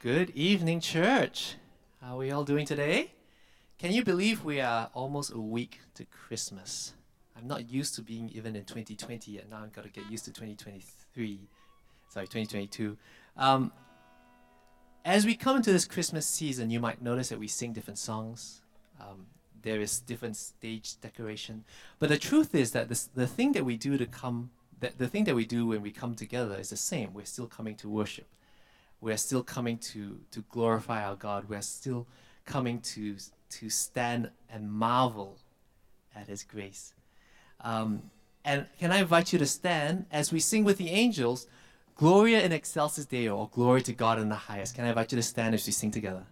Good evening, church. How are we all doing today? Can you believe we are almost a week to Christmas? I'm not used to being even in 2020 yet. Now I've got to get used to 2023. Sorry, 2022. Um, as we come into this Christmas season, you might notice that we sing different songs. Um, there is different stage decoration. But the truth is that this, the thing that we do to come, that the thing that we do when we come together is the same. We're still coming to worship. We're still coming to to glorify our God. We're still coming to to stand and marvel at His grace. Um, and can I invite you to stand as we sing with the angels, Gloria in excelsis Deo, or glory to God in the highest. Can I invite you to stand as we sing together?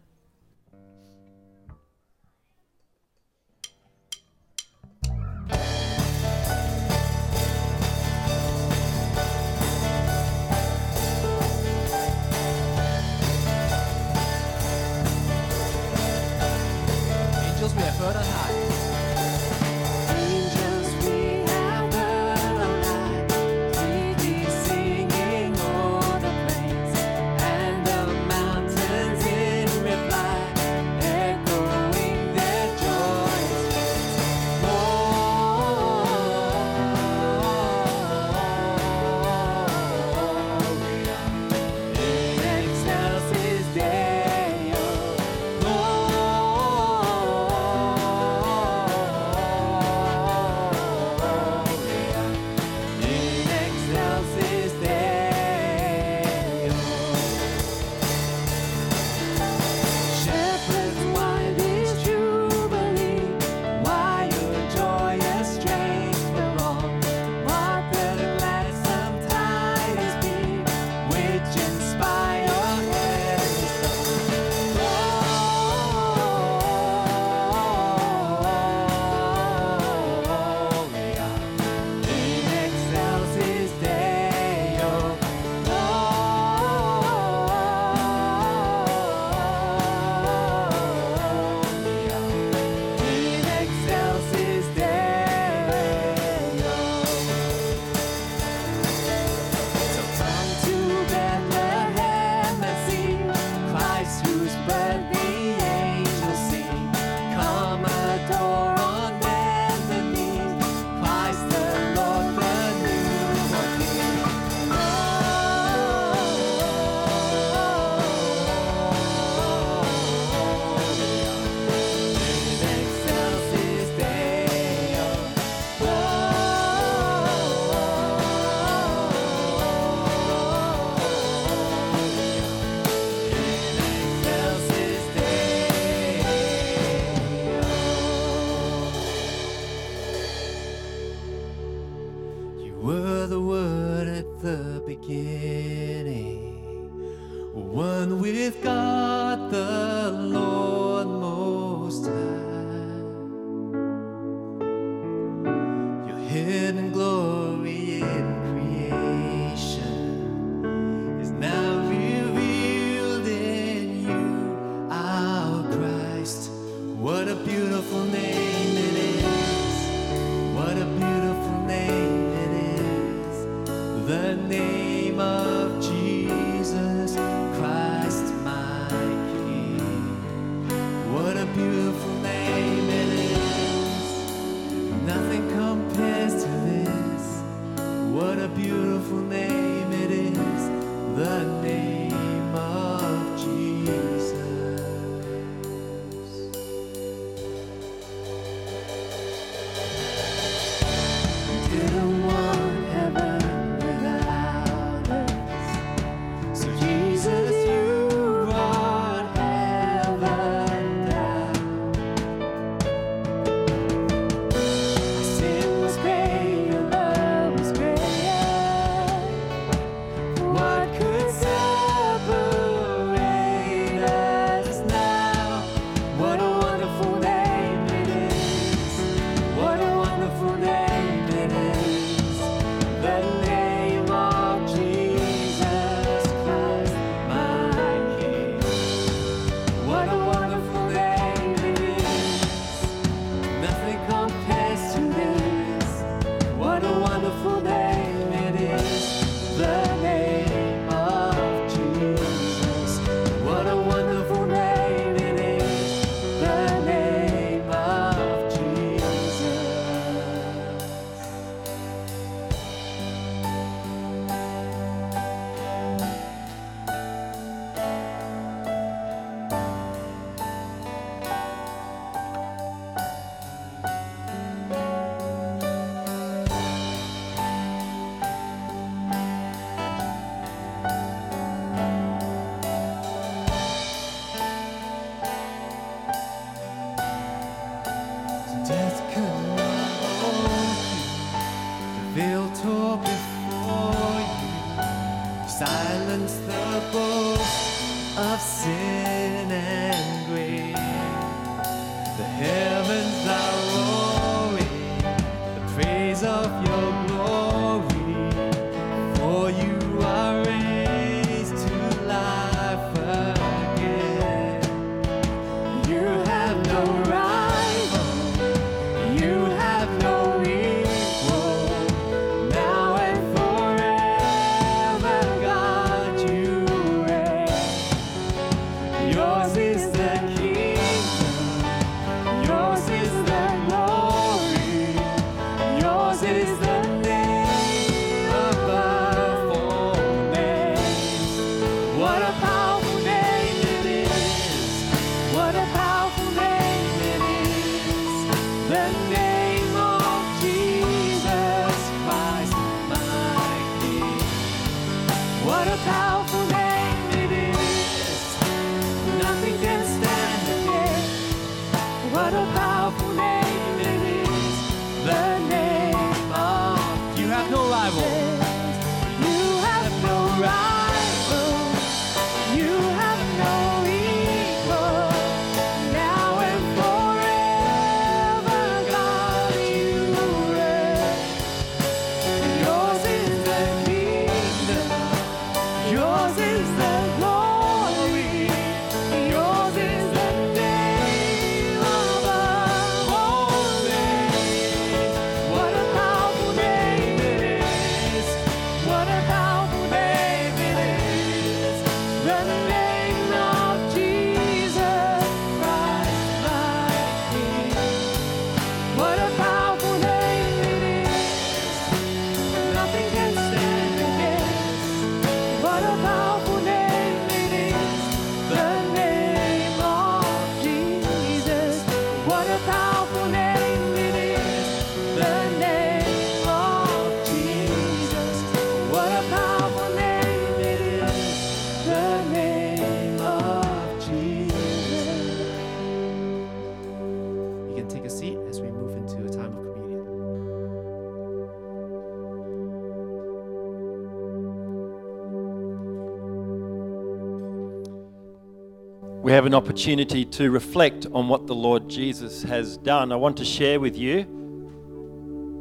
Have an opportunity to reflect on what the Lord Jesus has done. I want to share with you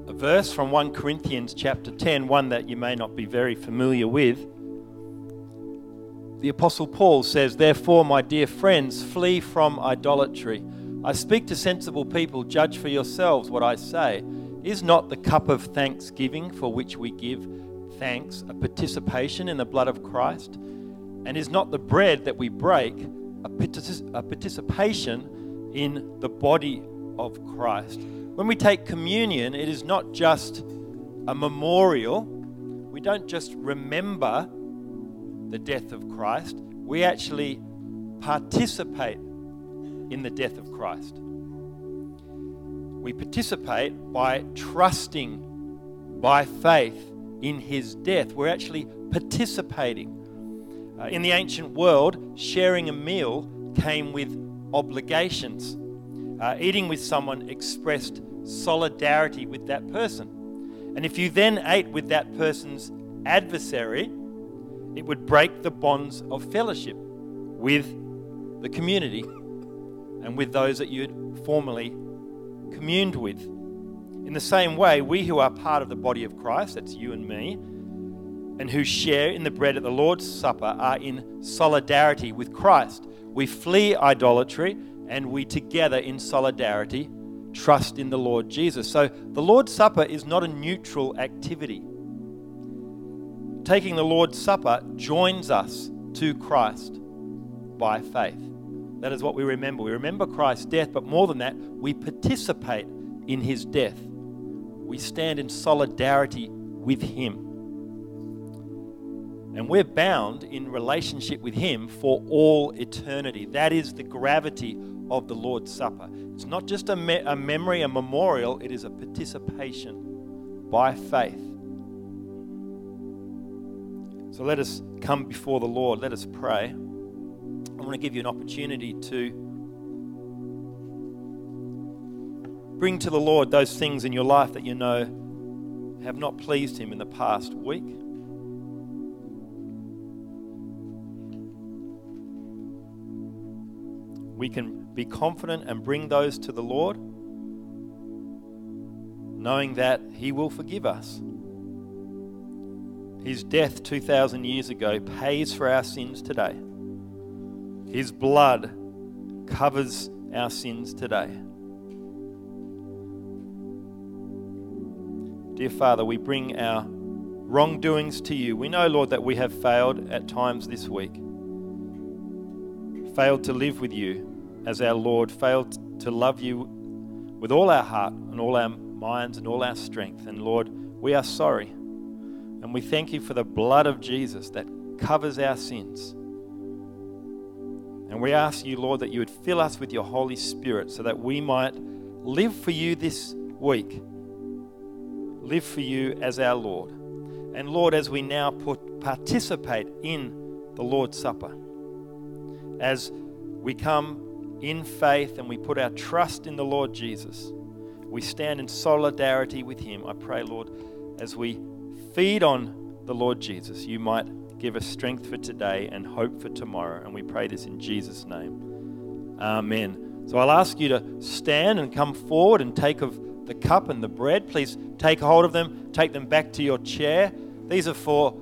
a verse from 1 Corinthians chapter 10, one that you may not be very familiar with. The Apostle Paul says, Therefore, my dear friends, flee from idolatry. I speak to sensible people, judge for yourselves what I say. Is not the cup of thanksgiving for which we give thanks a participation in the blood of Christ? And is not the bread that we break a, partic- a participation in the body of Christ? When we take communion, it is not just a memorial. We don't just remember the death of Christ, we actually participate in the death of Christ. We participate by trusting by faith in his death. We're actually participating. Uh, in the ancient world, sharing a meal came with obligations. Uh, eating with someone expressed solidarity with that person. And if you then ate with that person's adversary, it would break the bonds of fellowship with the community and with those that you had formerly communed with. In the same way, we who are part of the body of Christ, that's you and me, and who share in the bread at the Lord's Supper are in solidarity with Christ. We flee idolatry and we together in solidarity trust in the Lord Jesus. So the Lord's Supper is not a neutral activity. Taking the Lord's Supper joins us to Christ by faith. That is what we remember. We remember Christ's death, but more than that, we participate in his death. We stand in solidarity with him. And we're bound in relationship with him for all eternity. That is the gravity of the Lord's Supper. It's not just a, me- a memory, a memorial, it is a participation by faith. So let us come before the Lord. Let us pray. I want to give you an opportunity to bring to the Lord those things in your life that you know have not pleased Him in the past week. We can be confident and bring those to the Lord, knowing that He will forgive us. His death 2,000 years ago pays for our sins today. His blood covers our sins today. Dear Father, we bring our wrongdoings to you. We know, Lord, that we have failed at times this week. Failed to live with you as our Lord, failed to love you with all our heart and all our minds and all our strength. And Lord, we are sorry. And we thank you for the blood of Jesus that covers our sins. And we ask you, Lord, that you would fill us with your Holy Spirit so that we might live for you this week. Live for you as our Lord. And Lord, as we now put, participate in the Lord's Supper, as we come in faith and we put our trust in the Lord Jesus, we stand in solidarity with Him. I pray, Lord, as we feed on the Lord Jesus, you might give us strength for today and hope for tomorrow. And we pray this in Jesus' name. Amen. So I'll ask you to stand and come forward and take of the cup and the bread. Please take hold of them, take them back to your chair. These are for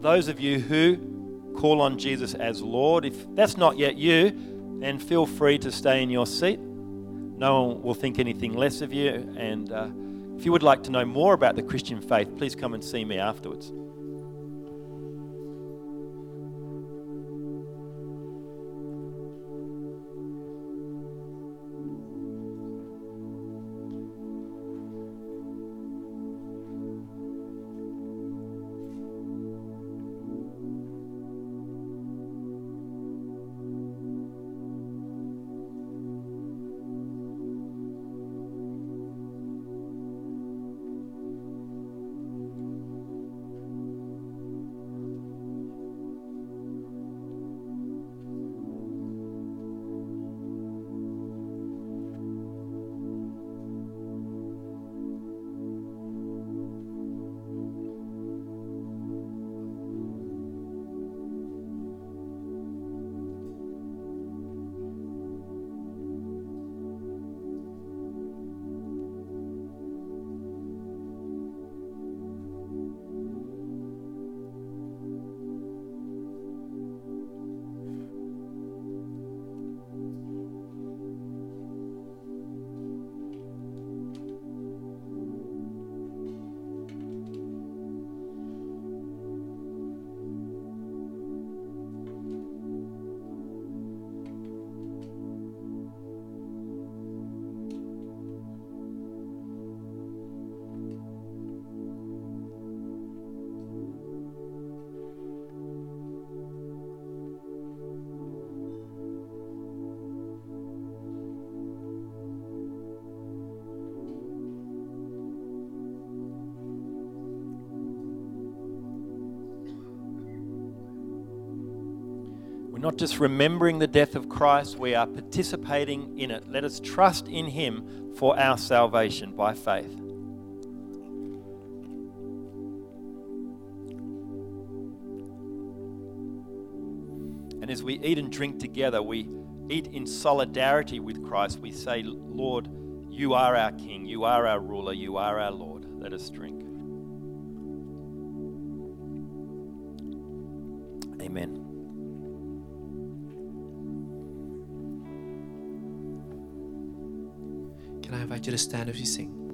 those of you who call on Jesus as Lord. If that's not yet you, then feel free to stay in your seat. No one will think anything less of you. And uh, if you would like to know more about the Christian faith, please come and see me afterwards. Just remembering the death of Christ, we are participating in it. Let us trust in Him for our salvation by faith. And as we eat and drink together, we eat in solidarity with Christ. We say, Lord, you are our King, you are our ruler, you are our Lord. Let us drink. Amen. I invite you to stand as we sing?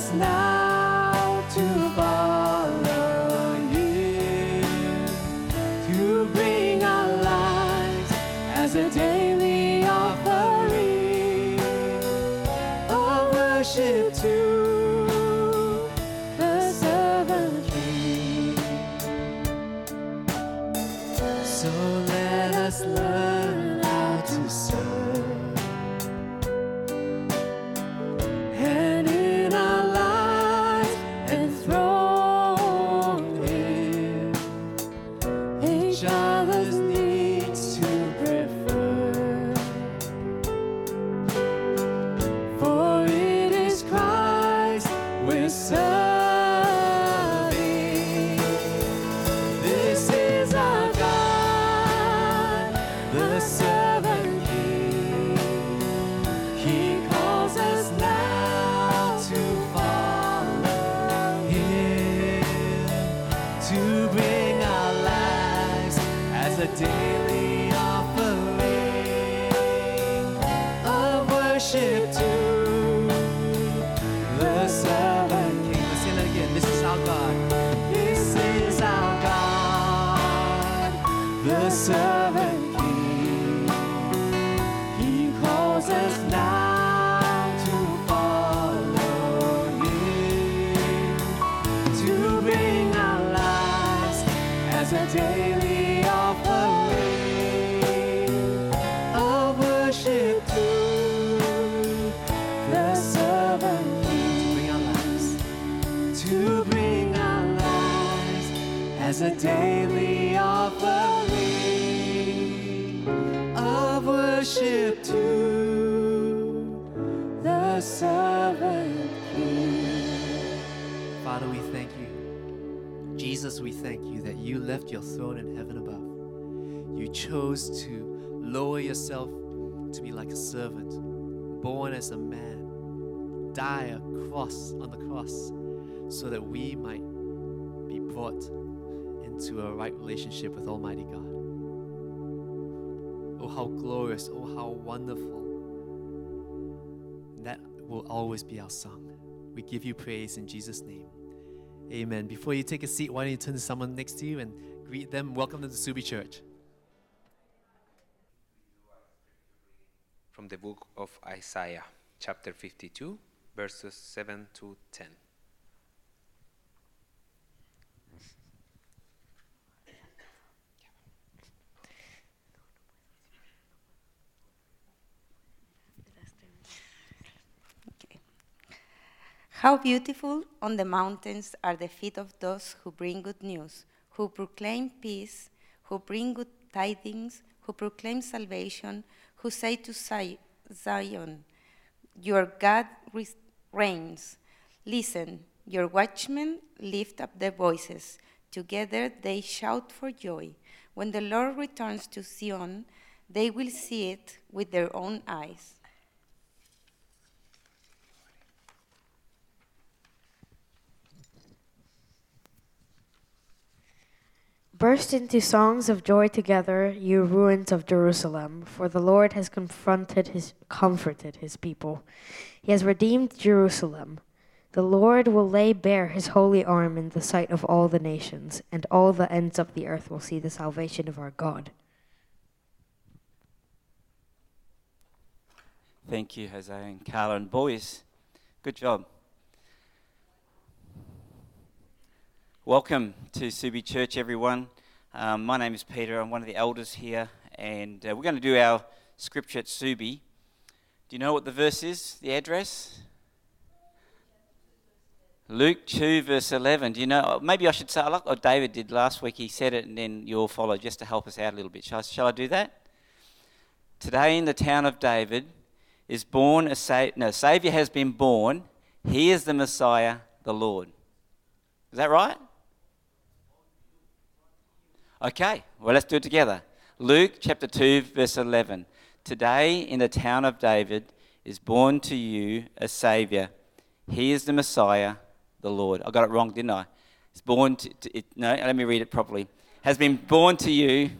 Calls now chose to lower yourself to be like a servant, born as a man, die a cross on the cross, so that we might be brought into a right relationship with Almighty God. Oh, how glorious, oh, how wonderful. That will always be our song. We give you praise in Jesus' name. Amen. Before you take a seat, why don't you turn to someone next to you and greet them? Welcome to Subi Church. From the book of Isaiah, chapter 52, verses 7 to 10. How beautiful on the mountains are the feet of those who bring good news, who proclaim peace, who bring good tidings, who proclaim salvation, who say to Zion, Your God reigns. Listen, your watchmen lift up their voices. Together they shout for joy. When the Lord returns to Zion, they will see it with their own eyes. Burst into songs of joy together, you ruins of Jerusalem, for the Lord has confronted his comforted his people. He has redeemed Jerusalem. The Lord will lay bare his holy arm in the sight of all the nations, and all the ends of the earth will see the salvation of our God. Thank you, Jose and Carla and boys. Good job. Welcome to Subi Church, everyone. Um, my name is Peter. I'm one of the elders here, and uh, we're going to do our scripture at Subi. Do you know what the verse is? The address? Luke 2, verse 11. Do you know? Maybe I should say, like David did last week. He said it, and then you all follow just to help us out a little bit. Shall I, shall I do that? Today in the town of David is born a sa- no, Savior has been born. He is the Messiah, the Lord. Is that right? Okay, well, let's do it together. Luke chapter 2, verse 11. Today in the town of David is born to you a Savior. He is the Messiah, the Lord. I got it wrong, didn't I? It's born to, to it, no, let me read it properly. Has been born to you.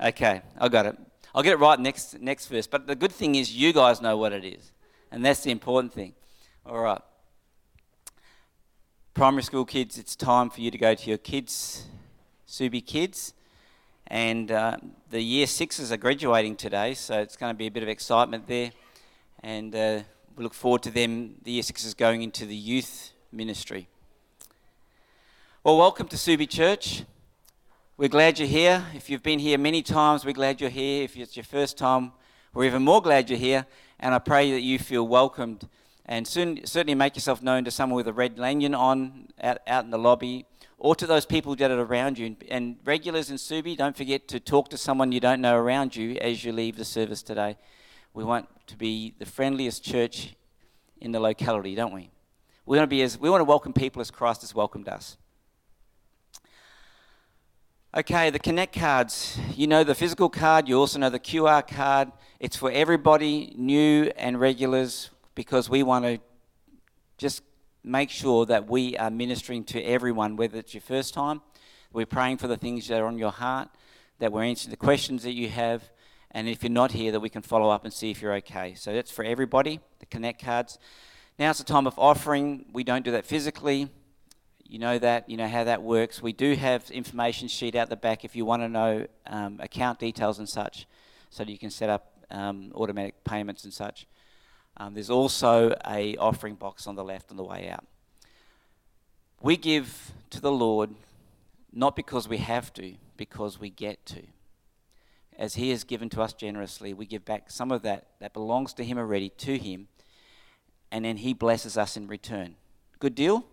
Okay, I got it. I'll get it right next next verse. But the good thing is you guys know what it is. And that's the important thing. All right. Primary school kids, it's time for you to go to your kids Subi kids. And uh, the year sixes are graduating today, so it's going to be a bit of excitement there. And uh, we look forward to them, the year sixes, going into the youth ministry. Well, welcome to Subi Church. We're glad you're here. If you've been here many times, we're glad you're here. If it's your first time, we're even more glad you're here. And I pray that you feel welcomed. And soon, certainly make yourself known to someone with a red lanyard on out, out in the lobby or to those people that are around you. And regulars in Subi, don't forget to talk to someone you don't know around you as you leave the service today. We want to be the friendliest church in the locality, don't we? We want to be as we want to welcome people as Christ has welcomed us. Okay, the Connect cards. You know the physical card, you also know the QR card. It's for everybody, new and regulars, because we want to just make sure that we are ministering to everyone, whether it's your first time, we're praying for the things that are on your heart, that we're answering the questions that you have, and if you're not here, that we can follow up and see if you're okay. So that's for everybody, the Connect cards. Now it's a time of offering. We don't do that physically. You know that, you know how that works. We do have information sheet out the back if you want to know um, account details and such, so that you can set up um, automatic payments and such. Um, there's also a offering box on the left on the way out. We give to the Lord not because we have to, because we get to. As He has given to us generously, we give back some of that that belongs to Him already to Him, and then He blesses us in return. Good deal?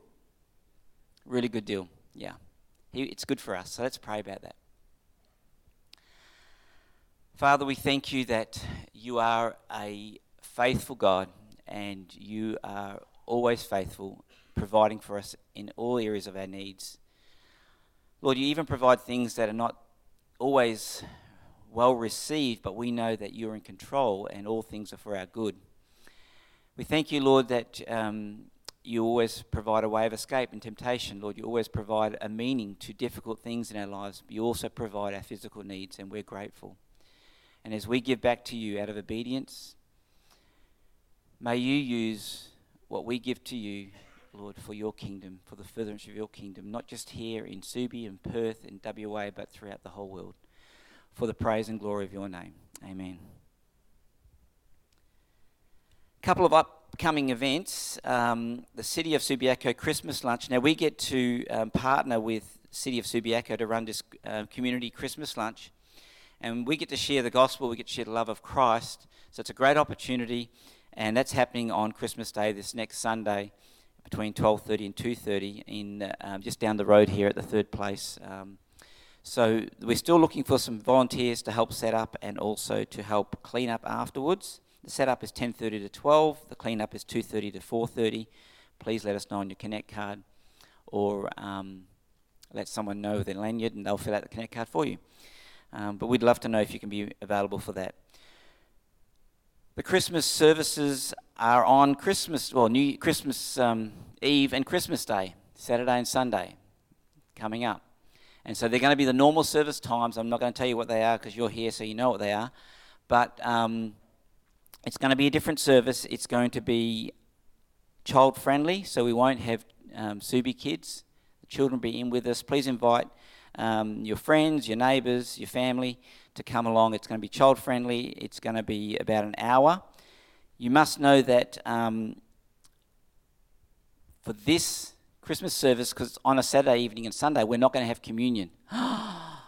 Really good deal. Yeah. He, it's good for us. So let's pray about that. Father, we thank you that you are a faithful God and you are always faithful, providing for us in all areas of our needs. Lord, you even provide things that are not always well received, but we know that you're in control and all things are for our good. We thank you, Lord, that um, you always provide a way of escape in temptation. Lord, you always provide a meaning to difficult things in our lives. You also provide our physical needs, and we're grateful. And as we give back to you out of obedience, may you use what we give to you, Lord, for your kingdom, for the furtherance of your kingdom, not just here in Subi and Perth and WA, but throughout the whole world, for the praise and glory of your name. Amen. A couple of upcoming events. Um, the City of Subiaco Christmas Lunch. Now, we get to um, partner with City of Subiaco to run this uh, community Christmas lunch. And we get to share the gospel, we get to share the love of Christ. So it's a great opportunity. And that's happening on Christmas Day, this next Sunday, between 12.30 and 2.30, in, um, just down the road here at the third place. Um, so we're still looking for some volunteers to help set up and also to help clean up afterwards. The setup is 10:30 to 12. The cleanup is 2:30 to 4:30. Please let us know on your Connect card, or um, let someone know their lanyard, and they'll fill out the Connect card for you. Um, but we'd love to know if you can be available for that. The Christmas services are on Christmas, well, New Christmas um, Eve and Christmas Day, Saturday and Sunday, coming up. And so they're going to be the normal service times. I'm not going to tell you what they are because you're here, so you know what they are. But um, it's going to be a different service. It's going to be child friendly, so we won't have um, Subi kids. The children will be in with us. Please invite um, your friends, your neighbours, your family to come along. It's going to be child friendly. It's going to be about an hour. You must know that um, for this Christmas service, because on a Saturday evening and Sunday, we're not going to have communion. oh,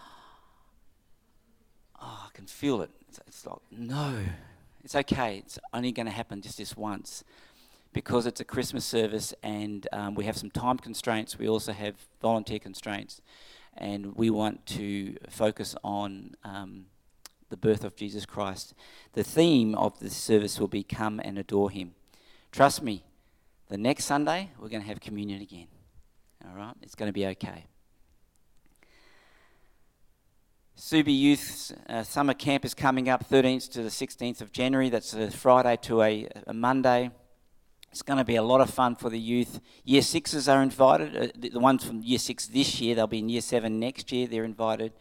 I can feel it. It's, like, no, it's okay. It's only going to happen just this once because it's a Christmas service and um, we have some time constraints. We also have volunteer constraints, and we want to focus on um, the birth of Jesus Christ. The theme of this service will be Come and Adore Him. Trust me, the next Sunday we're going to have communion again. All right? It's going to be okay. Subi Youth uh, Summer Camp is coming up 13th to the 16th of January. That's a Friday to a, a Monday. It's going to be a lot of fun for the youth. Year sixes are invited. Uh, the, ones from year six this year, they'll be in year seven next year. They're invited.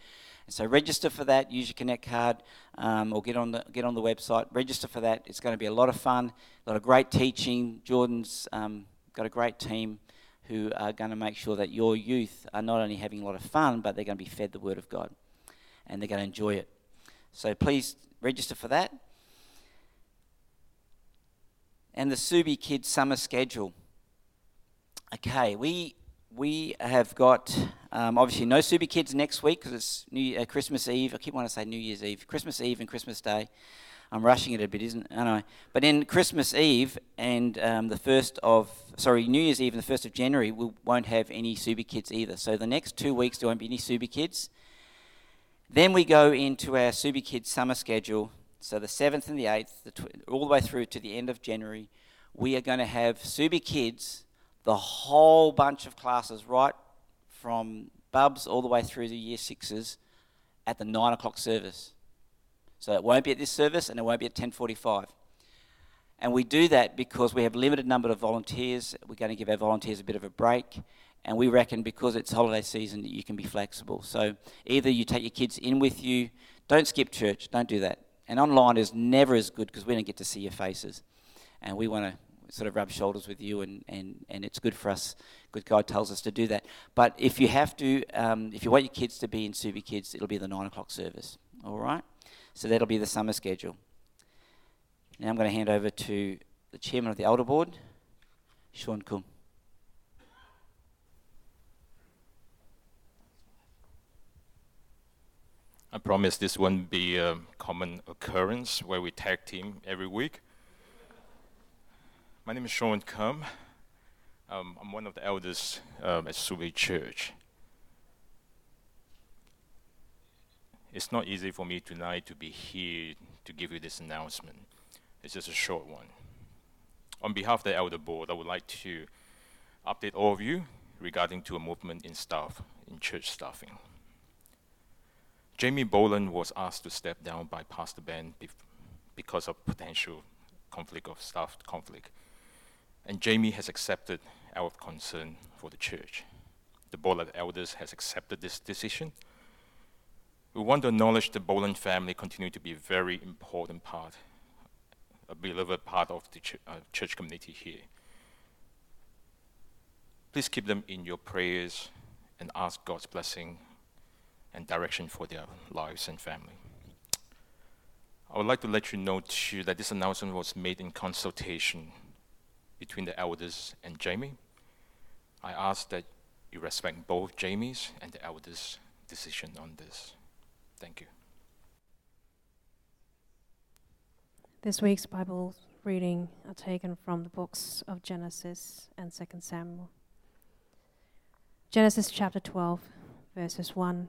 So register for that. Use your Connect card, um, or get on the get on the website. Register for that. It's going to be a lot of fun. A lot of great teaching. Jordan's um, got a great team who are going to make sure that your youth are not only having a lot of fun, but they're going to be fed the Word of God, and they're going to enjoy it. So please register for that. And the Subi Kids summer schedule. Okay, we we have got um, obviously no Subi Kids next week because it's New, uh, Christmas Eve. I keep wanting to say New Year's Eve, Christmas Eve and Christmas Day. I'm rushing it a bit, isn't I know. But then Christmas Eve and um, the first of sorry New Year's Eve and the first of January we won't have any Subi Kids either. So the next two weeks there won't be any Subi Kids. Then we go into our Subi Kids summer schedule. So the seventh and the eighth, the tw- all the way through to the end of January, we are going to have Subi Kids, the whole bunch of classes, right from Bubs all the way through to Year Sixes, at the nine o'clock service. So it won't be at this service, and it won't be at ten forty-five. And we do that because we have limited number of volunteers. We're going to give our volunteers a bit of a break. And we reckon because it's holiday season that you can be flexible. So either you take your kids in with you, don't skip church, don't do that. And online is never as good because we don't get to see your faces. And we want to sort of rub shoulders with you, and, and, and it's good for us. Good God tells us to do that. But if you have to, um, if you want your kids to be in Subi Kids, it'll be the nine o'clock service. All right? So that'll be the summer schedule. Now I'm going to hand over to the chairman of the Elder Board, Sean Kum. I promise this won't be a common occurrence where we tag team every week. My name is Sean Kum. Um, I'm one of the elders um, at Subi Church. It's not easy for me tonight to be here to give you this announcement. It's just a short one. On behalf of the elder board, I would like to update all of you regarding to a movement in staff, in church staffing. Jamie Boland was asked to step down by Pastor Ben bef- because of potential conflict of staff conflict. And Jamie has accepted out of concern for the church. The of elders has accepted this decision. We want to acknowledge the Boland family continue to be a very important part, a beloved part of the ch- uh, church community here. Please keep them in your prayers and ask God's blessing and direction for their lives and family. I would like to let you know too that this announcement was made in consultation between the elders and Jamie. I ask that you respect both Jamie's and the elders' decision on this. Thank you. This week's Bible reading are taken from the books of Genesis and 2 Samuel. Genesis chapter 12, verses 1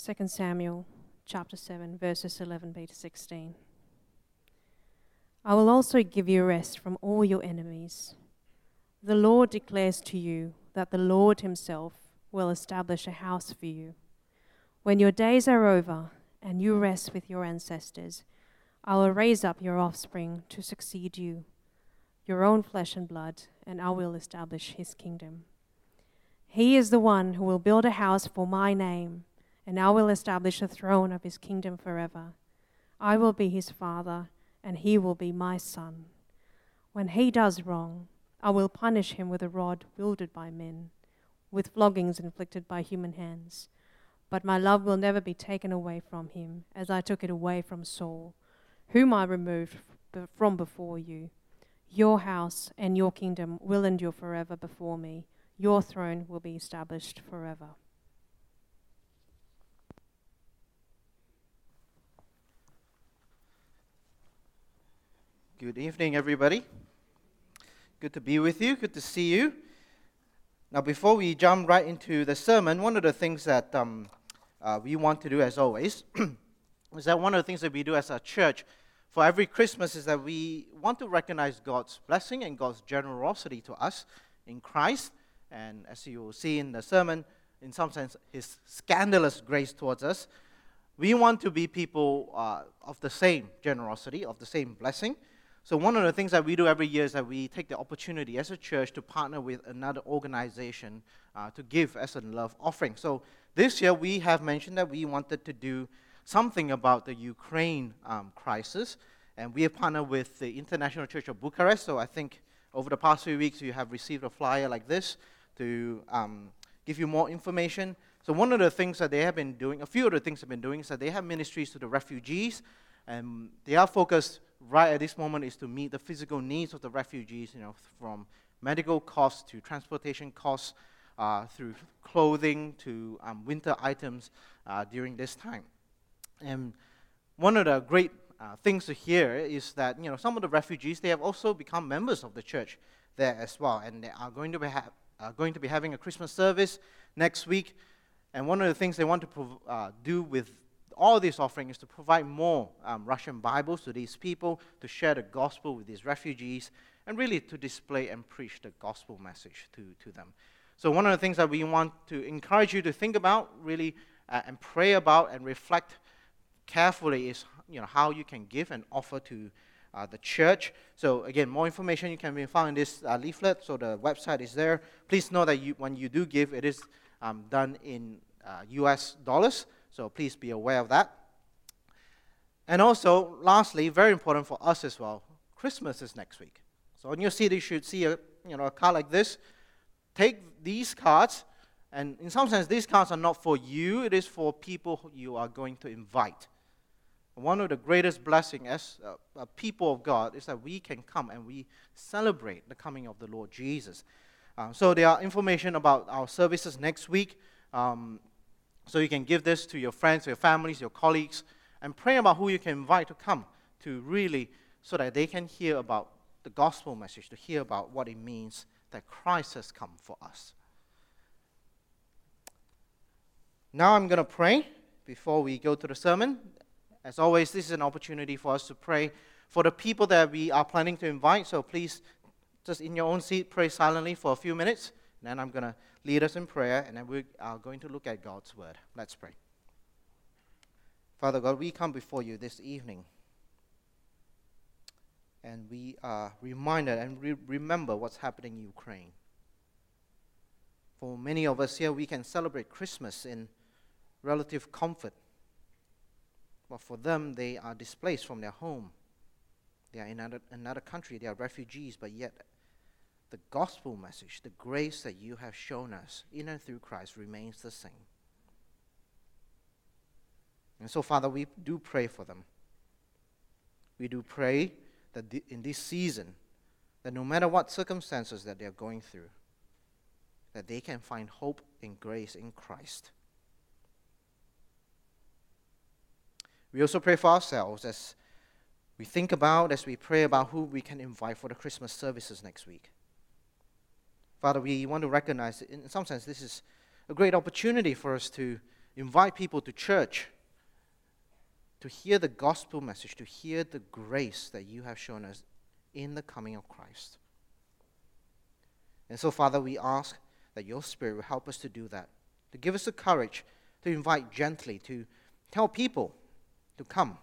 2 Samuel chapter 7, verses 11b to 16. I will also give you rest from all your enemies. The Lord declares to you that the Lord Himself will establish a house for you. When your days are over and you rest with your ancestors, I will raise up your offspring to succeed you, your own flesh and blood, and I will establish his kingdom. He is the one who will build a house for my name, and I will establish the throne of his kingdom forever. I will be his father, and he will be my son. When he does wrong, I will punish him with a rod wielded by men, with floggings inflicted by human hands. But my love will never be taken away from him, as I took it away from Saul, whom I removed from before you. Your house and your kingdom will endure forever before me. Your throne will be established forever. Good evening, everybody. Good to be with you. Good to see you. Now, before we jump right into the sermon, one of the things that um, uh, we want to do, as always, is that one of the things that we do as a church for every Christmas is that we want to recognize God's blessing and God's generosity to us in Christ. And as you will see in the sermon, in some sense, His scandalous grace towards us. We want to be people uh, of the same generosity, of the same blessing. So, one of the things that we do every year is that we take the opportunity as a church to partner with another organization uh, to give as a love offering. So, this year we have mentioned that we wanted to do something about the Ukraine um, crisis, and we have partnered with the International Church of Bucharest. So, I think over the past few weeks you have received a flyer like this to um, give you more information. So, one of the things that they have been doing, a few of the things they've been doing, is that they have ministries to the refugees, and they are focused right at this moment is to meet the physical needs of the refugees, you know, from medical costs to transportation costs, uh, through clothing to um, winter items uh, during this time. And one of the great uh, things to hear is that you know some of the refugees they have also become members of the church there as well, and they are going to be ha- going to be having a Christmas service next week. And one of the things they want to prov- uh, do with all this offering is to provide more um, Russian Bibles to these people, to share the gospel with these refugees, and really to display and preach the gospel message to, to them. So, one of the things that we want to encourage you to think about, really, uh, and pray about and reflect carefully is you know, how you can give and offer to uh, the church. So, again, more information you can be found in this uh, leaflet. So, the website is there. Please know that you, when you do give, it is um, done in US uh, dollars. So please be aware of that. And also, lastly, very important for us as well, Christmas is next week. So on your seat, you should see a, you know, a card like this. Take these cards, and in some sense, these cards are not for you, it is for people you are going to invite. One of the greatest blessings as a, a people of God is that we can come and we celebrate the coming of the Lord Jesus. Uh, so there are information about our services next week. Um, so you can give this to your friends, your families, your colleagues, and pray about who you can invite to come to really, so that they can hear about the gospel message, to hear about what it means that Christ has come for us. Now I'm going to pray before we go to the sermon. As always, this is an opportunity for us to pray for the people that we are planning to invite. So please, just in your own seat, pray silently for a few minutes. And then I'm going to lead us in prayer, and then we are going to look at God's word. Let's pray. Father God, we come before you this evening, and we are reminded and re- remember what's happening in Ukraine. For many of us here, we can celebrate Christmas in relative comfort. But for them, they are displaced from their home. They are in another, another country, they are refugees, but yet the gospel message, the grace that you have shown us in and through Christ remains the same. And so, Father, we do pray for them. We do pray that in this season, that no matter what circumstances that they're going through, that they can find hope and grace in Christ. We also pray for ourselves as we think about, as we pray about who we can invite for the Christmas services next week. Father, we want to recognize, that in some sense, this is a great opportunity for us to invite people to church, to hear the gospel message, to hear the grace that you have shown us in the coming of Christ. And so, Father, we ask that your Spirit will help us to do that, to give us the courage to invite gently, to tell people to come.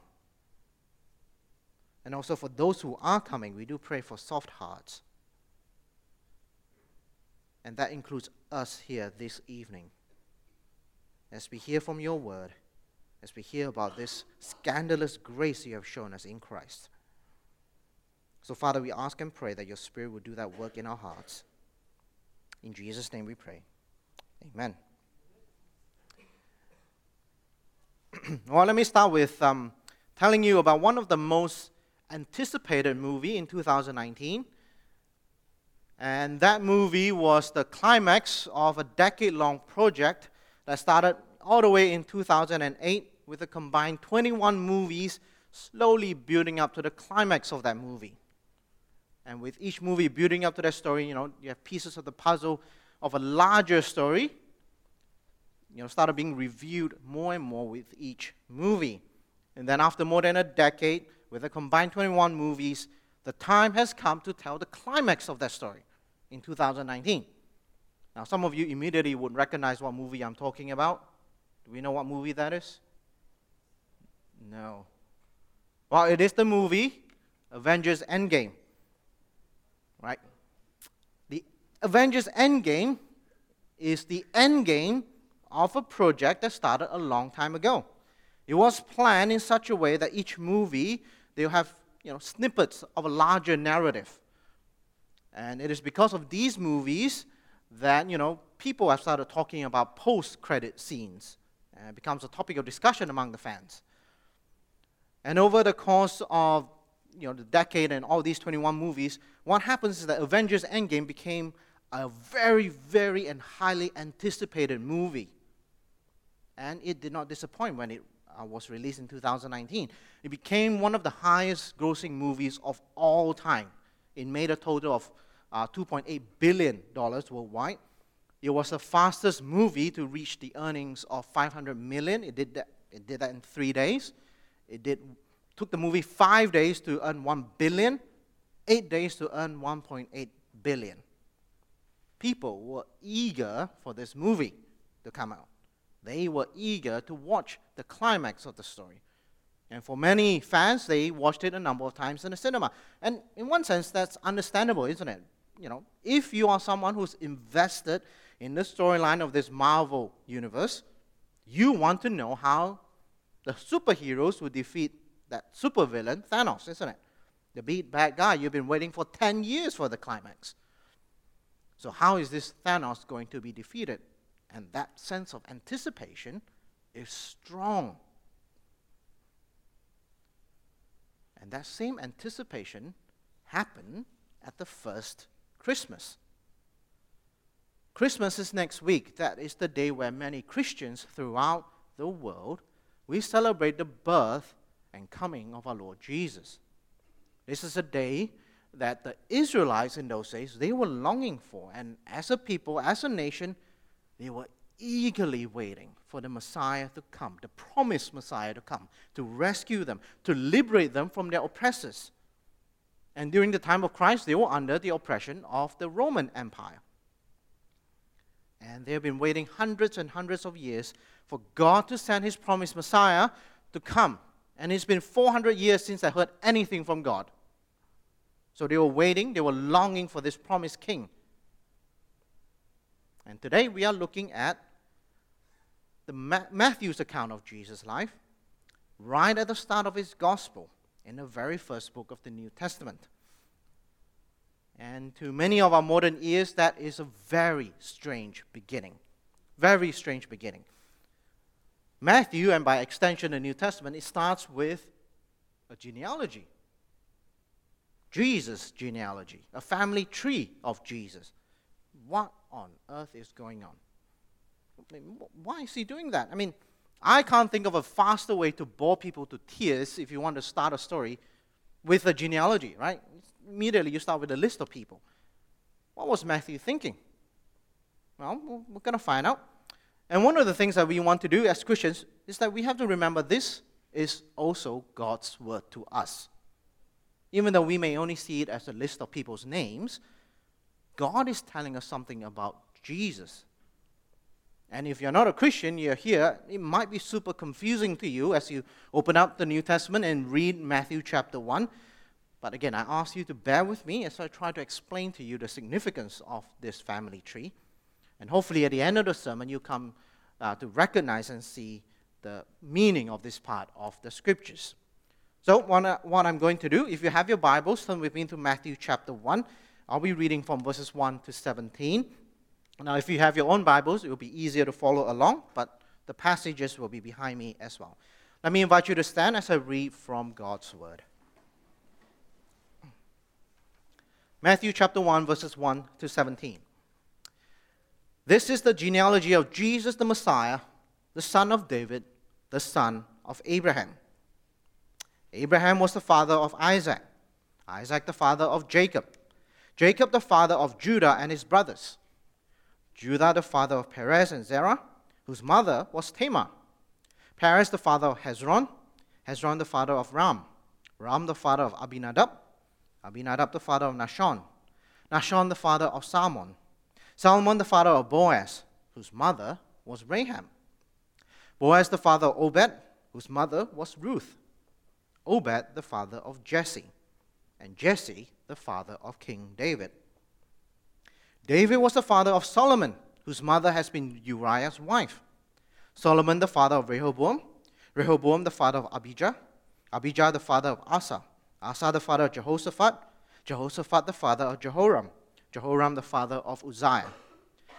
And also for those who are coming, we do pray for soft hearts and that includes us here this evening. As we hear from your word, as we hear about this scandalous grace you have shown us in Christ. So, Father, we ask and pray that your Spirit will do that work in our hearts. In Jesus' name we pray. Amen. well, let me start with um, telling you about one of the most anticipated movie in 2019. And that movie was the climax of a decade-long project that started all the way in 2008 with a combined 21 movies slowly building up to the climax of that movie. And with each movie building up to that story, you know, you have pieces of the puzzle of a larger story, you know, started being reviewed more and more with each movie. And then after more than a decade, with a combined 21 movies, the time has come to tell the climax of that story in 2019. Now, some of you immediately would recognize what movie I'm talking about. Do we know what movie that is? No. Well, it is the movie Avengers Endgame. Right? The Avengers Endgame is the endgame of a project that started a long time ago. It was planned in such a way that each movie they'll have you know, snippets of a larger narrative. And it is because of these movies that you know, people have started talking about post-credit scenes. And it becomes a topic of discussion among the fans. And over the course of you know, the decade and all these 21 movies, what happens is that Avengers Endgame became a very, very and highly anticipated movie. And it did not disappoint when it uh, was released in 2019. It became one of the highest grossing movies of all time. It made a total of uh, $2.8 billion worldwide. It was the fastest movie to reach the earnings of 500 million. It did that, it did that in three days. It did, took the movie five days to earn 1 billion, eight days to earn 1.8 billion. People were eager for this movie to come out. They were eager to watch the climax of the story. And for many fans, they watched it a number of times in the cinema. And in one sense, that's understandable, isn't it? You know, if you are someone who's invested in the storyline of this Marvel universe, you want to know how the superheroes will defeat that supervillain, Thanos, isn't it? The big bad guy you've been waiting for 10 years for the climax. So, how is this Thanos going to be defeated? And that sense of anticipation is strong. And that same anticipation happened at the first Christmas. Christmas is next week. That is the day where many Christians throughout the world we celebrate the birth and coming of our Lord Jesus. This is a day that the Israelites in those days they were longing for and as a people, as a nation, they were eagerly waiting for the Messiah to come, the promised Messiah to come, to rescue them, to liberate them from their oppressors. And during the time of Christ, they were under the oppression of the Roman Empire. And they have been waiting hundreds and hundreds of years for God to send his promised Messiah to come. And it's been 400 years since I heard anything from God. So they were waiting, they were longing for this promised king. And today we are looking at the Ma- Matthew's account of Jesus' life, right at the start of his gospel, in the very first book of the New Testament. And to many of our modern ears, that is a very strange beginning. Very strange beginning. Matthew, and by extension the New Testament, it starts with a genealogy. Jesus' genealogy, a family tree of Jesus. What on earth is going on? Why is he doing that? I mean, I can't think of a faster way to bore people to tears if you want to start a story with a genealogy, right? Immediately you start with a list of people. What was Matthew thinking? Well, we're going to find out. And one of the things that we want to do as Christians is that we have to remember this is also God's word to us. Even though we may only see it as a list of people's names, God is telling us something about Jesus. And if you're not a Christian, you're here, it might be super confusing to you as you open up the New Testament and read Matthew chapter 1. But again, I ask you to bear with me as I try to explain to you the significance of this family tree. And hopefully, at the end of the sermon, you come uh, to recognize and see the meaning of this part of the scriptures. So, what, what I'm going to do, if you have your Bibles, turn with me to Matthew chapter 1. I'll be reading from verses 1 to 17. Now, if you have your own Bibles, it will be easier to follow along, but the passages will be behind me as well. Let me invite you to stand as I read from God's Word. Matthew chapter 1, verses 1 to 17. This is the genealogy of Jesus the Messiah, the son of David, the son of Abraham. Abraham was the father of Isaac, Isaac the father of Jacob, Jacob the father of Judah and his brothers, Judah the father of Perez and Zerah, whose mother was Tamar, Perez the father of Hezron, Hezron the father of Ram, Ram the father of Amminadab, Amminadab the father of Nahshon, Nahshon the father of Salmon, Salmon the father of Boaz, whose mother was Rahab, Boaz the father of Obed, whose mother was Ruth, Obed the father of Jesse, and Jesse the father of King David. David was the father of Solomon, whose mother has been Uriah's wife. Solomon the father of Rehoboam, Rehoboam the father of Abijah, Abijah the father of Asa, Asa the father of Jehoshaphat, Jehoshaphat the father of Jehoram, Jehoram the father of Uzziah,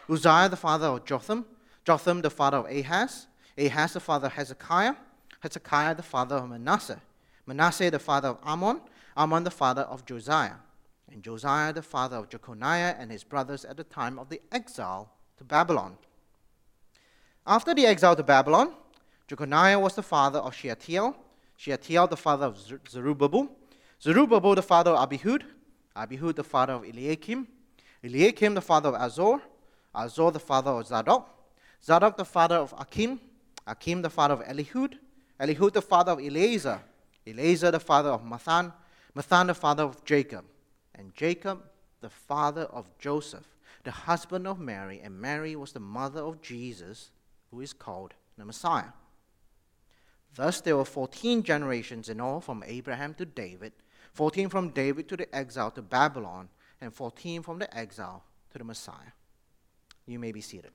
Uzziah the father of Jotham, Jotham the father of Ahaz, Ahaz the father of Hezekiah, Hezekiah the father of Manasseh, Manasseh the father of Amon, Amon the father of Josiah, and Josiah the father of Jeconiah and his brothers at the time of the exile to Babylon. After the exile to Babylon, Jeconiah was the father of Shealtiel, Shealtiel the father of Zer- Zerubbabel, Zerubbabel the father of Abihud, Abihud the father of Eliakim, Eliakim the father of Azor, Azor the father of Zadok, Zadok the father of Akim, Akim the father of Elihud, Elihud the father of Eleazar, Eleazar the father of Matthan, Matthan the father of Jacob, and Jacob the father of Joseph, the husband of Mary, and Mary was the mother of Jesus, who is called the Messiah. Thus there were 14 generations in all from Abraham to David, 14 from David to the exile to Babylon, and 14 from the exile to the Messiah. You may be seated.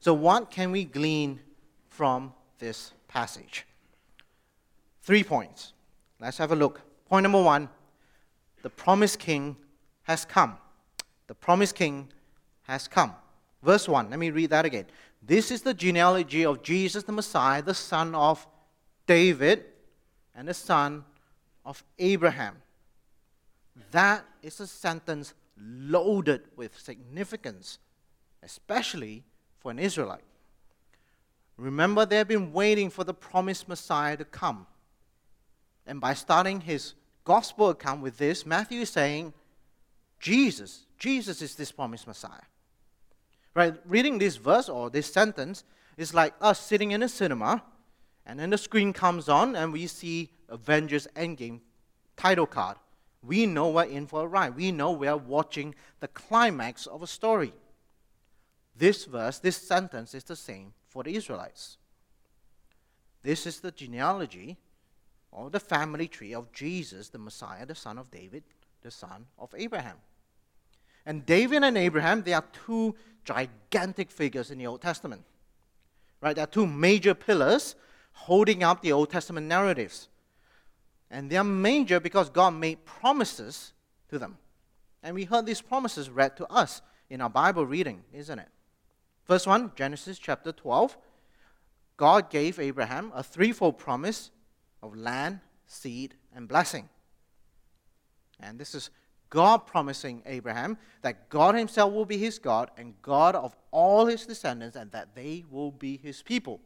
So, what can we glean from this passage? Three points. Let's have a look. Point number one the promised king has come. The promised king has come. Verse 1, let me read that again. This is the genealogy of Jesus the Messiah, the son of David and the son of Abraham. That is a sentence loaded with significance, especially for an Israelite. Remember, they have been waiting for the promised Messiah to come. And by starting his gospel account with this, Matthew is saying, Jesus, Jesus is this promised Messiah. Right? Reading this verse or this sentence is like us sitting in a cinema, and then the screen comes on, and we see Avengers Endgame title card. We know we're in for a ride. We know we're watching the climax of a story. This verse, this sentence is the same for the Israelites. This is the genealogy or the family tree of Jesus, the Messiah, the son of David, the son of Abraham. And David and Abraham, they are two gigantic figures in the Old Testament. Right? They are two major pillars holding up the Old Testament narratives. And they are major because God made promises to them. And we heard these promises read to us in our Bible reading, isn't it? First one, Genesis chapter 12. God gave Abraham a threefold promise of land, seed, and blessing. And this is God promising Abraham that God himself will be his God and God of all his descendants and that they will be his people.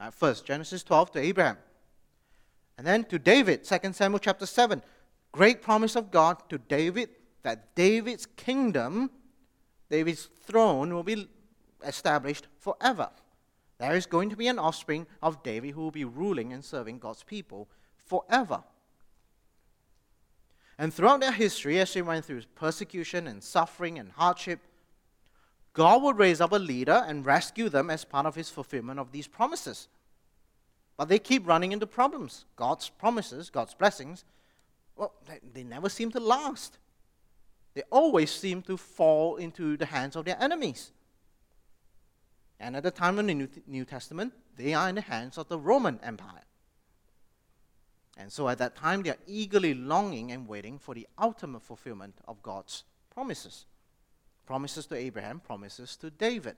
At first, Genesis 12 to Abraham. And then to David, 2 Samuel chapter 7. Great promise of God to David that David's kingdom, David's throne, will be established forever. There is going to be an offspring of David who will be ruling and serving God's people forever. And throughout their history, as they went through persecution and suffering and hardship, God would raise up a leader and rescue them as part of his fulfillment of these promises. But they keep running into problems. God's promises, God's blessings, well, they, they never seem to last. They always seem to fall into the hands of their enemies. And at the time of the New, New Testament, they are in the hands of the Roman Empire. And so at that time, they are eagerly longing and waiting for the ultimate fulfillment of God's promises promises to Abraham, promises to David.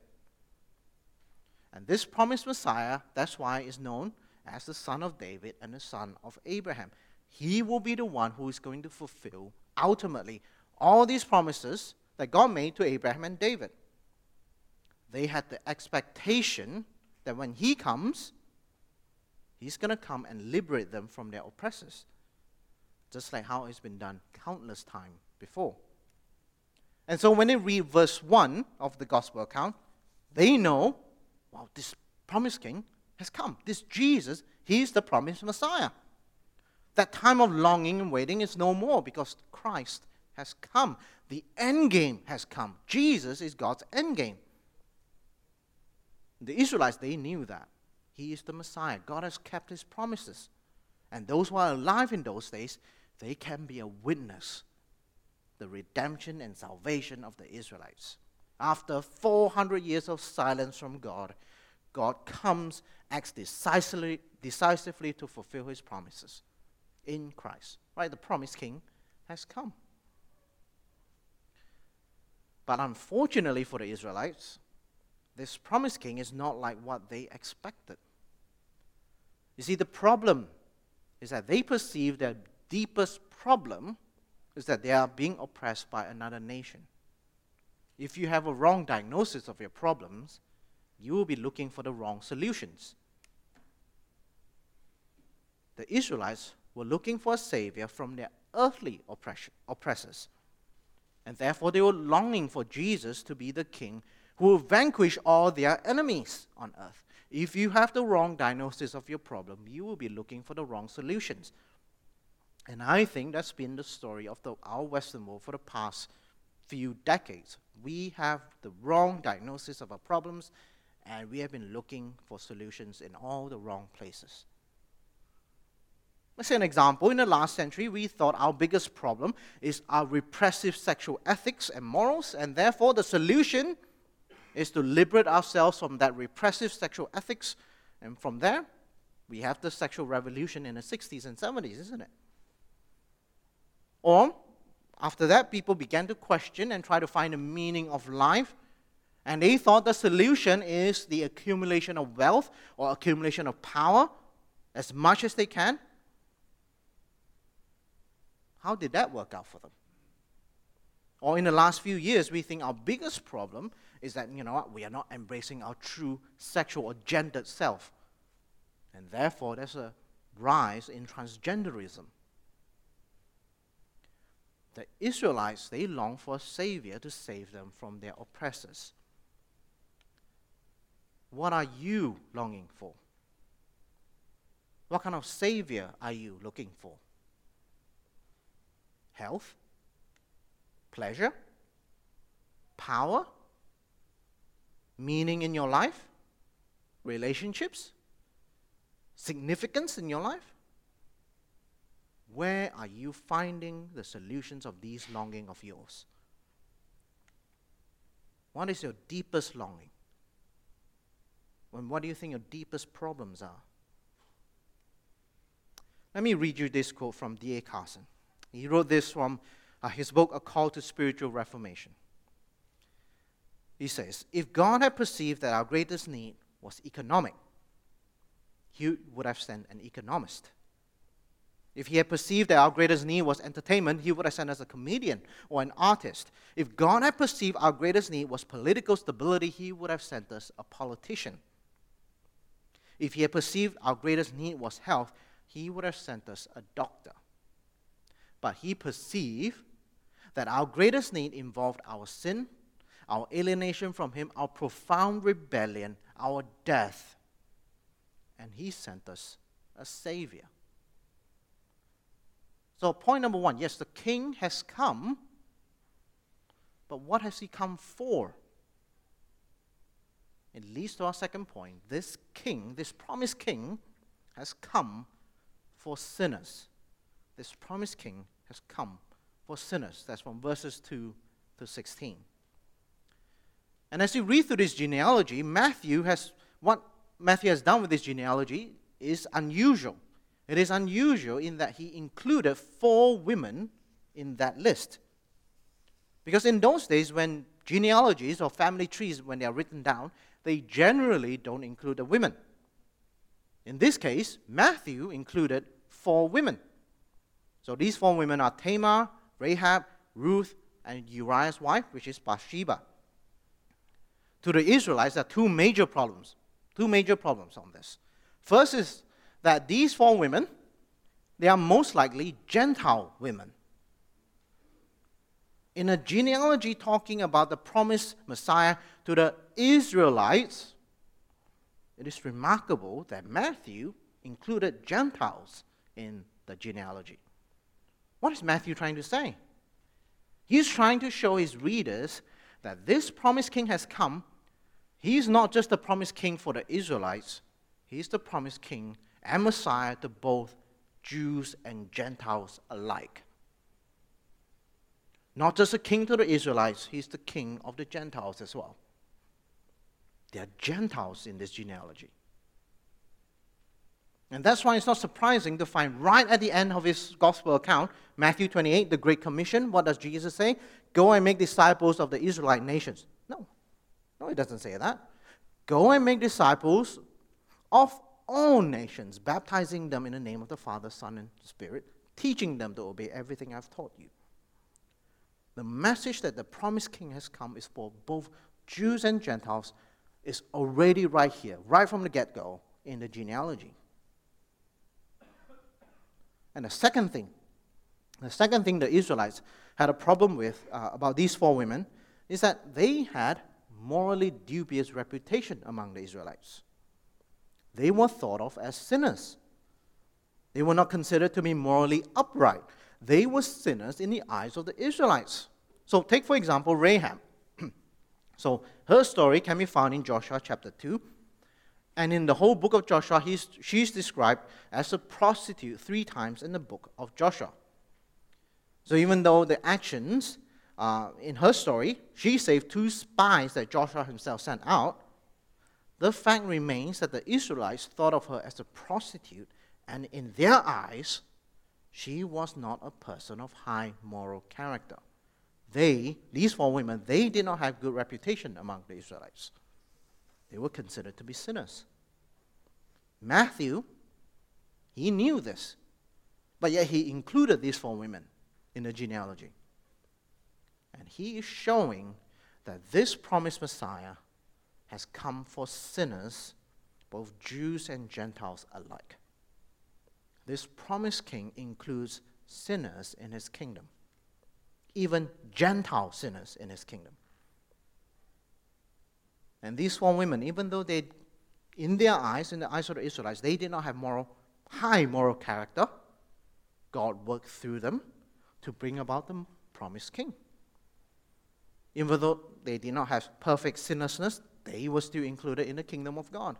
And this promised Messiah, that's why is known as the son of David and the son of Abraham. He will be the one who is going to fulfill ultimately all these promises that God made to Abraham and David. They had the expectation that when he comes, he's going to come and liberate them from their oppressors, just like how it's been done countless times before. And so when they read verse 1 of the gospel account, they know, wow, this promised king has come. This Jesus, he's the promised Messiah. That time of longing and waiting is no more because Christ has come. The end game has come. Jesus is God's end game. The Israelites, they knew that. He is the Messiah. God has kept his promises. And those who are alive in those days, they can be a witness the redemption and salvation of the Israelites. After 400 years of silence from God, God comes, acts decisively, decisively to fulfill his promises in Christ. Right? The promised king has come. But unfortunately for the Israelites, this promised king is not like what they expected. You see, the problem is that they perceive their deepest problem is that they are being oppressed by another nation. If you have a wrong diagnosis of your problems, you will be looking for the wrong solutions. The Israelites were looking for a savior from their earthly oppressors. And therefore, they were longing for Jesus to be the king who will vanquish all their enemies on earth. If you have the wrong diagnosis of your problem, you will be looking for the wrong solutions. And I think that's been the story of the, our Western world for the past few decades. We have the wrong diagnosis of our problems, and we have been looking for solutions in all the wrong places. Let's say an example. In the last century, we thought our biggest problem is our repressive sexual ethics and morals, and therefore the solution is to liberate ourselves from that repressive sexual ethics. And from there, we have the sexual revolution in the 60s and 70s, isn't it? Or, after that, people began to question and try to find the meaning of life. And they thought the solution is the accumulation of wealth or accumulation of power as much as they can. How did that work out for them? Or in the last few years, we think our biggest problem is that, you know what, we are not embracing our true sexual or gendered self. And therefore, there's a rise in transgenderism the Israelites, they long for a savior to save them from their oppressors. What are you longing for? What kind of savior are you looking for? Health? Pleasure? Power? Meaning in your life? Relationships? Significance in your life? Where are you finding the solutions of these longing of yours? What is your deepest longing? And what do you think your deepest problems are? Let me read you this quote from D.A. Carson. He wrote this from uh, his book, A Call to Spiritual Reformation. He says, If God had perceived that our greatest need was economic, he would have sent an economist. If he had perceived that our greatest need was entertainment, he would have sent us a comedian or an artist. If God had perceived our greatest need was political stability, he would have sent us a politician. If he had perceived our greatest need was health, he would have sent us a doctor. But he perceived that our greatest need involved our sin, our alienation from him, our profound rebellion, our death. And he sent us a savior. So, point number one yes, the king has come, but what has he come for? It leads to our second point. This king, this promised king, has come for sinners. This promised king has come for sinners. That's from verses 2 to 16. And as you read through this genealogy, Matthew has what Matthew has done with this genealogy is unusual. It is unusual in that he included four women in that list. Because in those days, when genealogies or family trees, when they are written down, they generally don't include the women. In this case, Matthew included four women. So these four women are Tamar, Rahab, Ruth, and Uriah's wife, which is Bathsheba. To the Israelites, there are two major problems. Two major problems on this. First is that these four women, they are most likely Gentile women. In a genealogy talking about the promised Messiah to the Israelites, it is remarkable that Matthew included Gentiles in the genealogy. What is Matthew trying to say? He's trying to show his readers that this promised king has come. He's not just the promised king for the Israelites, he's the promised king and Messiah to both Jews and Gentiles alike. Not just a king to the Israelites, he's the king of the Gentiles as well. There are Gentiles in this genealogy. And that's why it's not surprising to find right at the end of his gospel account, Matthew 28, the Great Commission, what does Jesus say? Go and make disciples of the Israelite nations. No, he doesn't say that. Go and make disciples of all nations, baptizing them in the name of the Father, Son, and Spirit, teaching them to obey everything I've taught you. The message that the promised king has come is for both Jews and Gentiles is already right here, right from the get go in the genealogy. And the second thing, the second thing the Israelites had a problem with uh, about these four women is that they had morally dubious reputation among the Israelites. They were thought of as sinners. They were not considered to be morally upright. They were sinners in the eyes of the Israelites. So, take for example Rahab. so, her story can be found in Joshua chapter 2. And in the whole book of Joshua, she's described as a prostitute three times in the book of Joshua. So, even though the actions uh, in her story, she saved two spies that Joshua himself sent out, the fact remains that the Israelites thought of her as a prostitute, and in their eyes, she was not a person of high moral character. They, these four women, they did not have good reputation among the Israelites. They were considered to be sinners. Matthew, he knew this, but yet he included these four women in the genealogy. And he is showing that this promised Messiah has come for sinners, both Jews and Gentiles alike. This promised king includes sinners in his kingdom, even Gentile sinners in his kingdom. And these four women, even though they, in their eyes, in the eyes of the Israelites, they did not have moral, high moral character, God worked through them to bring about the promised king. Even though they did not have perfect sinlessness, they were still included in the kingdom of God.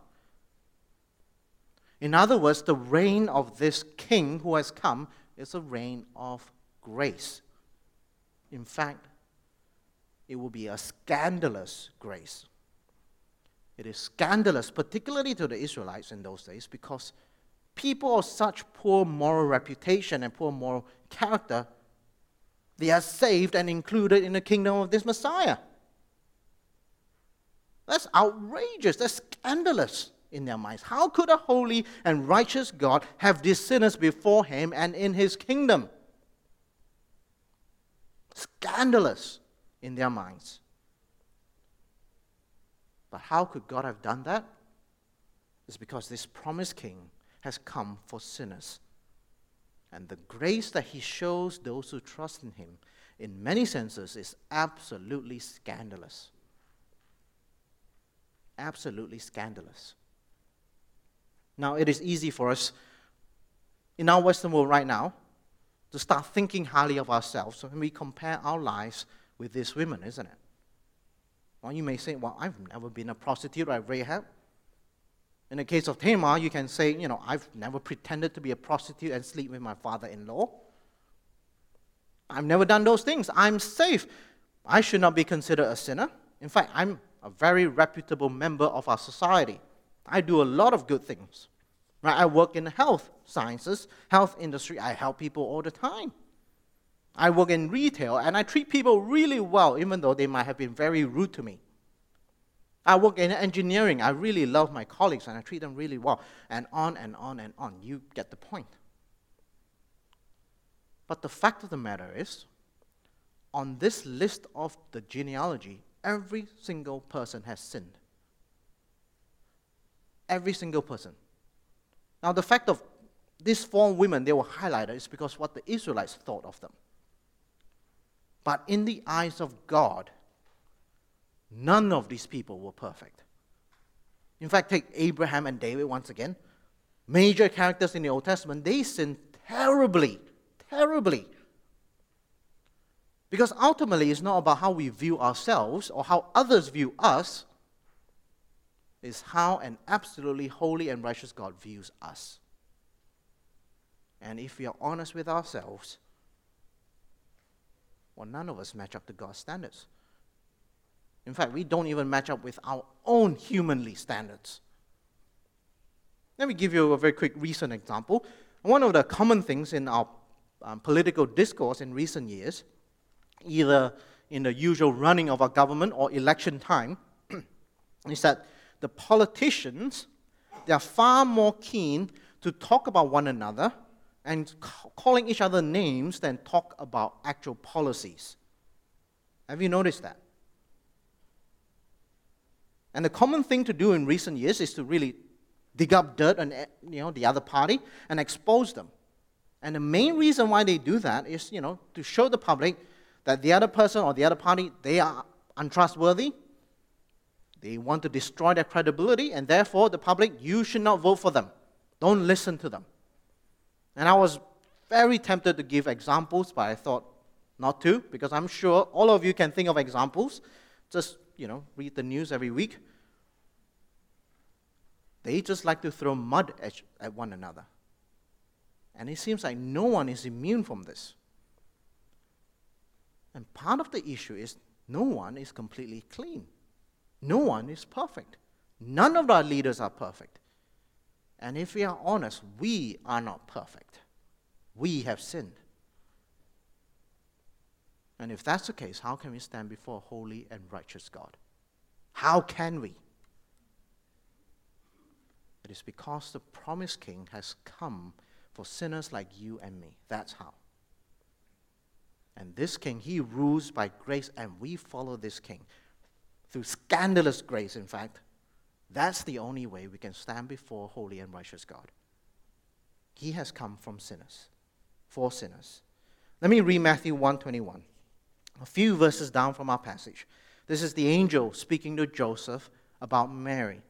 In other words, the reign of this king who has come is a reign of grace. In fact, it will be a scandalous grace. It is scandalous, particularly to the Israelites in those days, because people of such poor moral reputation and poor moral character, they are saved and included in the kingdom of this Messiah. That's outrageous. That's scandalous in their minds. How could a holy and righteous God have these sinners before him and in his kingdom? Scandalous in their minds. But how could God have done that? It's because this promised king has come for sinners. And the grace that he shows those who trust in him, in many senses, is absolutely scandalous. Absolutely scandalous. Now, it is easy for us in our Western world right now to start thinking highly of ourselves when we compare our lives with these women, isn't it? Well, you may say, Well, I've never been a prostitute like Rahab. In the case of Tamar, you can say, you know, I've never pretended to be a prostitute and sleep with my father in law. I've never done those things. I'm safe. I should not be considered a sinner. In fact, I'm a very reputable member of our society. I do a lot of good things. Right? I work in the health sciences, health industry. I help people all the time. I work in retail and I treat people really well, even though they might have been very rude to me. I work in engineering. I really love my colleagues and I treat them really well. And on and on and on. You get the point. But the fact of the matter is, on this list of the genealogy, every single person has sinned. Every single person. Now, the fact of these four women, they were highlighted, is because what the Israelites thought of them. But in the eyes of God, none of these people were perfect. In fact, take Abraham and David once again. Major characters in the Old Testament, they sinned terribly, terribly. Because ultimately, it's not about how we view ourselves or how others view us, it's how an absolutely holy and righteous God views us. And if we are honest with ourselves, well, none of us match up to God's standards. In fact, we don't even match up with our own humanly standards. Let me give you a very quick recent example. One of the common things in our um, political discourse in recent years, either in the usual running of our government or election time, is that the politicians they are far more keen to talk about one another and calling each other names than talk about actual policies. Have you noticed that? And the common thing to do in recent years is to really dig up dirt on eh, you know, the other party and expose them. And the main reason why they do that is you know, to show the public that the other person or the other party, they are untrustworthy. They want to destroy their credibility, and therefore, the public, you should not vote for them. Don't listen to them. And I was very tempted to give examples, but I thought not to, because I'm sure all of you can think of examples. Just, you know, read the news every week. They just like to throw mud at, at one another. And it seems like no one is immune from this. And part of the issue is no one is completely clean. No one is perfect. None of our leaders are perfect. And if we are honest, we are not perfect. We have sinned. And if that's the case, how can we stand before a holy and righteous God? How can we? It is because the promised king has come for sinners like you and me. That's how. And this king, he rules by grace, and we follow this king through scandalous grace, in fact. That's the only way we can stand before holy and righteous God. He has come from sinners, for sinners. Let me read Matthew 121, a few verses down from our passage. This is the angel speaking to Joseph about Mary.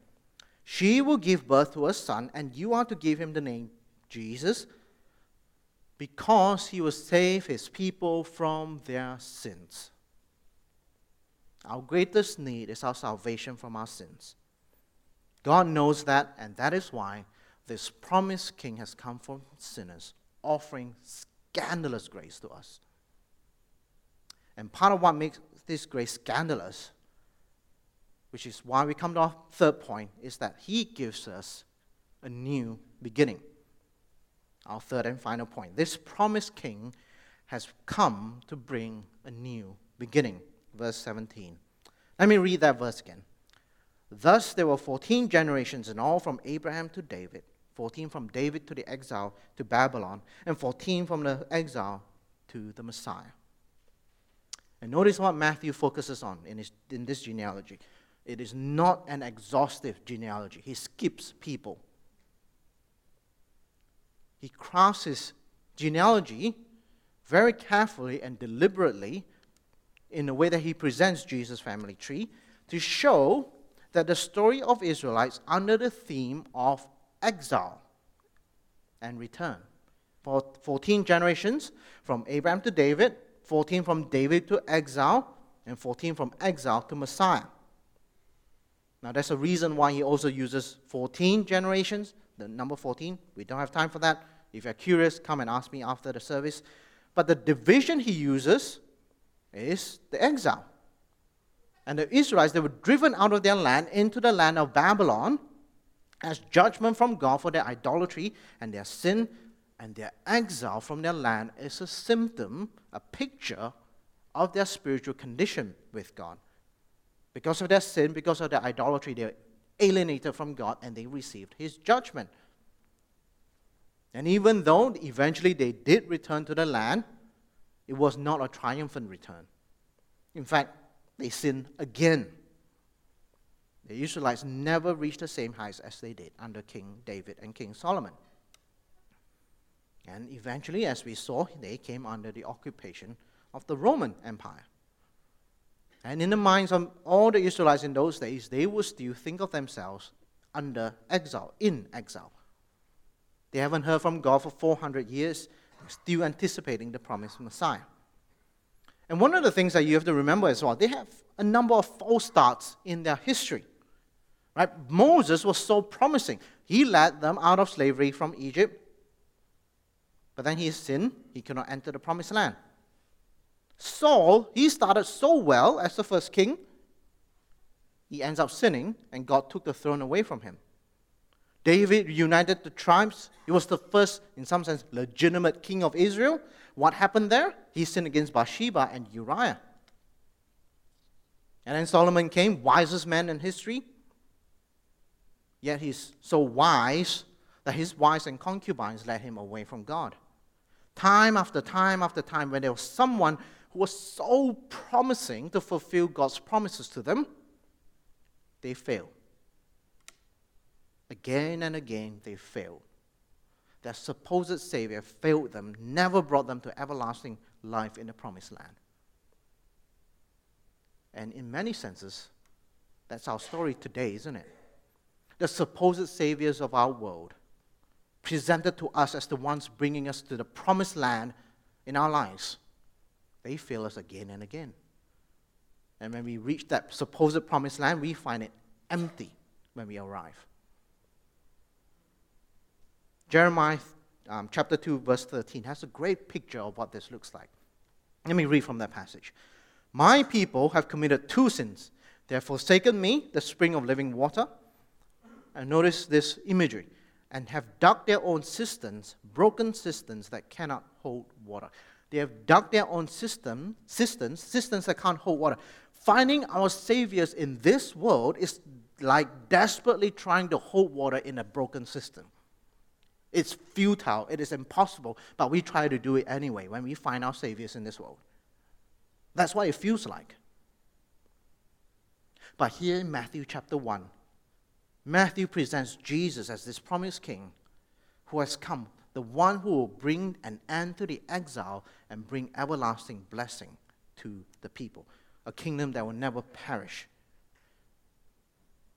She will give birth to a son, and you are to give him the name Jesus because he will save his people from their sins. Our greatest need is our salvation from our sins. God knows that, and that is why this promised king has come from sinners, offering scandalous grace to us. And part of what makes this grace scandalous, which is why we come to our third point, is that he gives us a new beginning our third and final point. This promised king has come to bring a new beginning. Verse 17. Let me read that verse again. Thus there were 14 generations in all from Abraham to David, 14 from David to the exile to Babylon, and 14 from the exile to the Messiah. And notice what Matthew focuses on in, his, in this genealogy. It is not an exhaustive genealogy, he skips people he crafts his genealogy very carefully and deliberately in the way that he presents Jesus' family tree to show that the story of Israelites under the theme of exile and return. For 14 generations from Abraham to David, 14 from David to exile, and 14 from exile to Messiah. Now, that's a reason why he also uses 14 generations, the number 14. We don't have time for that. If you're curious, come and ask me after the service. But the division he uses is the exile. And the Israelites, they were driven out of their land into the land of Babylon as judgment from God for their idolatry and their sin, and their exile from their land is a symptom, a picture of their spiritual condition with God. Because of their sin, because of their idolatry, they're alienated from God and they received his judgment. And even though eventually they did return to the land, it was not a triumphant return. In fact, they sinned again. The Israelites never reached the same heights as they did under King David and King Solomon. And eventually, as we saw, they came under the occupation of the Roman Empire. And in the minds of all the Israelites in those days, they would still think of themselves under exile, in exile. They haven't heard from God for 400 years, still anticipating the promised Messiah. And one of the things that you have to remember as well, they have a number of false starts in their history. Right? Moses was so promising. He led them out of slavery from Egypt, but then he sinned, he could not enter the promised land. Saul, he started so well as the first king, he ends up sinning, and God took the throne away from him. David united the tribes. He was the first, in some sense, legitimate king of Israel. What happened there? He sinned against Bathsheba and Uriah. And then Solomon came, wisest man in history. Yet he's so wise that his wives and concubines led him away from God. Time after time after time, when there was someone who was so promising to fulfill God's promises to them, they failed. Again and again, they failed. Their supposed Savior failed them, never brought them to everlasting life in the promised land. And in many senses, that's our story today, isn't it? The supposed saviors of our world, presented to us as the ones bringing us to the promised land in our lives, they fail us again and again. And when we reach that supposed promised land, we find it empty when we arrive. Jeremiah um, chapter 2, verse 13 has a great picture of what this looks like. Let me read from that passage. My people have committed two sins. They have forsaken me, the spring of living water. And notice this imagery. And have dug their own cisterns, broken cisterns that cannot hold water. They have dug their own system, cisterns, cisterns that can't hold water. Finding our saviors in this world is like desperately trying to hold water in a broken cistern. It's futile, it is impossible, but we try to do it anyway when we find our saviors in this world. That's what it feels like. But here in Matthew chapter 1, Matthew presents Jesus as this promised king who has come, the one who will bring an end to the exile and bring everlasting blessing to the people, a kingdom that will never perish.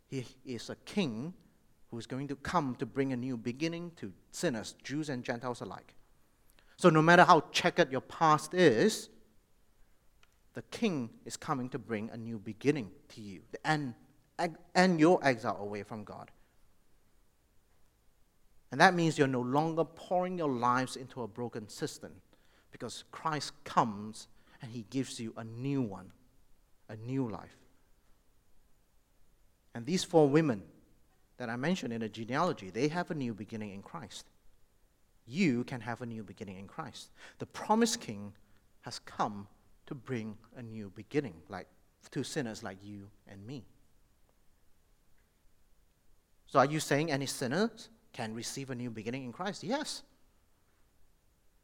He is a king who is going to come to bring a new beginning to sinners, Jews and Gentiles alike. So, no matter how checkered your past is, the king is coming to bring a new beginning to you and, and your exile away from God. And that means you're no longer pouring your lives into a broken cistern because Christ comes and he gives you a new one, a new life. And these four women that I mentioned in the genealogy, they have a new beginning in Christ. You can have a new beginning in Christ. The promised king has come to bring a new beginning, like to sinners like you and me. So, are you saying any sinners can receive a new beginning in Christ? Yes.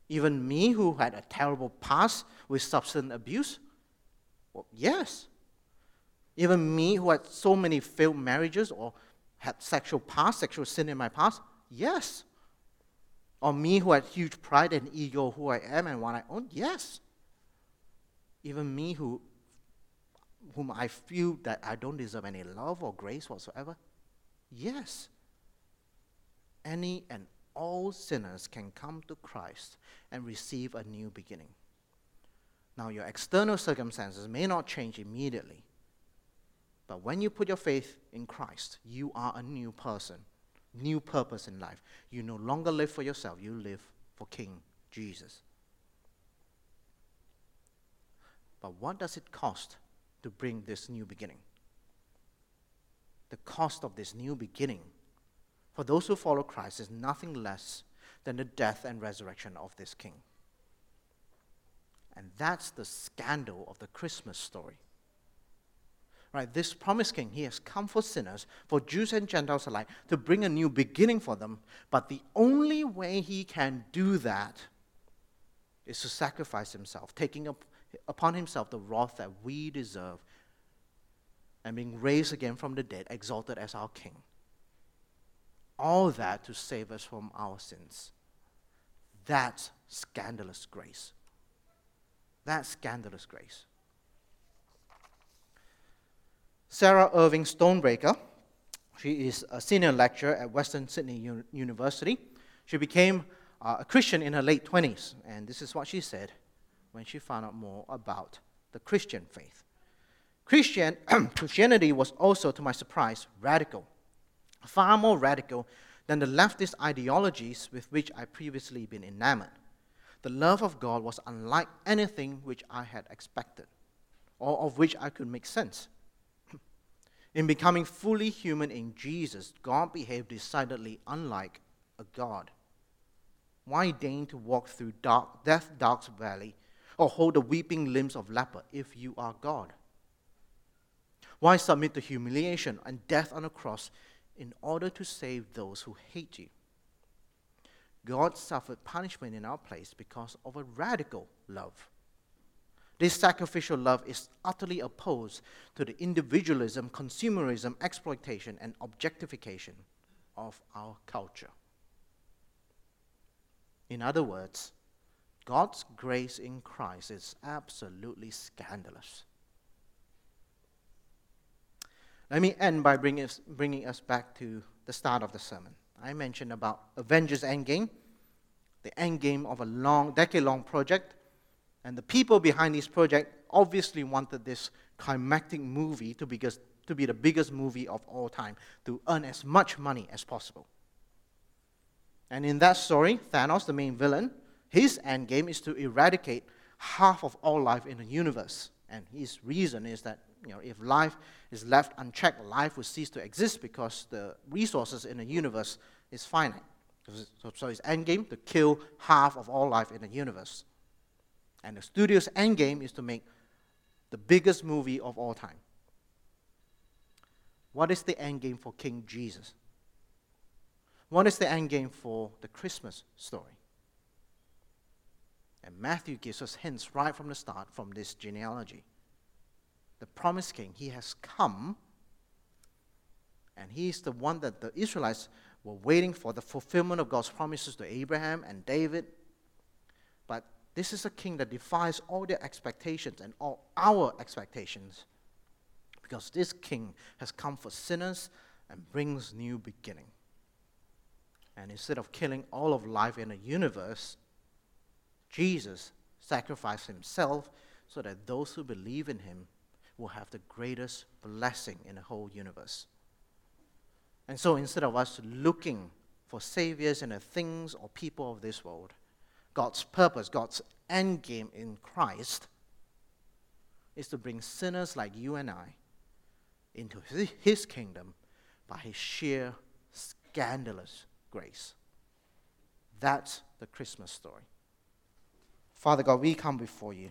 Even me, who had a terrible past with substance abuse? Well, yes. Even me, who had so many failed marriages or had sexual past, sexual sin in my past? Yes. Or me, who had huge pride and ego, who I am and what I own? Yes even me who whom I feel that I don't deserve any love or grace whatsoever? Yes. Any and all sinners can come to Christ and receive a new beginning. Now, your external circumstances may not change immediately, But when you put your faith in Christ, you are a new person, new purpose in life. You no longer live for yourself, you live for King Jesus. But what does it cost to bring this new beginning? The cost of this new beginning for those who follow Christ is nothing less than the death and resurrection of this king. And that's the scandal of the Christmas story. Right, this promised king, he has come for sinners, for Jews and Gentiles alike, to bring a new beginning for them. But the only way he can do that is to sacrifice himself, taking up, upon himself the wrath that we deserve, and being raised again from the dead, exalted as our king. All that to save us from our sins. That's scandalous grace. That's scandalous grace. Sarah Irving Stonebraker, she is a senior lecturer at Western Sydney U- University. She became uh, a Christian in her late 20s, and this is what she said when she found out more about the Christian faith. Christian, Christianity was also, to my surprise, radical, far more radical than the leftist ideologies with which I previously been enamored. The love of God was unlike anything which I had expected, or of which I could make sense. In becoming fully human in Jesus, God behaved decidedly unlike a God. Why deign to walk through dark, death dark valley, or hold the weeping limbs of leper if you are God? Why submit to humiliation and death on a cross in order to save those who hate you? God suffered punishment in our place because of a radical love. This sacrificial love is utterly opposed to the individualism, consumerism, exploitation, and objectification of our culture. In other words, God's grace in Christ is absolutely scandalous. Let me end by bringing us, bringing us back to the start of the sermon. I mentioned about Avengers Endgame, the endgame of a long, decade long project. And the people behind this project obviously wanted this climactic movie to, biggest, to be the biggest movie of all time, to earn as much money as possible. And in that story, Thanos, the main villain, his endgame is to eradicate half of all life in the universe. And his reason is that you know, if life is left unchecked, life will cease to exist because the resources in the universe is finite. So, so his end game to kill half of all life in the universe. And the studio's end game is to make the biggest movie of all time. What is the end game for King Jesus? What is the end game for the Christmas story? And Matthew gives us hints right from the start from this genealogy the promised king. He has come, and he's the one that the Israelites were waiting for the fulfillment of God's promises to Abraham and David. But this is a king that defies all their expectations and all our expectations. Because this king has come for sinners and brings new beginning. And instead of killing all of life in the universe, Jesus sacrificed himself so that those who believe in him will have the greatest blessing in the whole universe. And so instead of us looking for saviors in the things or people of this world, God's purpose, God's end game in Christ is to bring sinners like you and I into his kingdom by his sheer scandalous grace. That's the Christmas story. Father God, we come before you.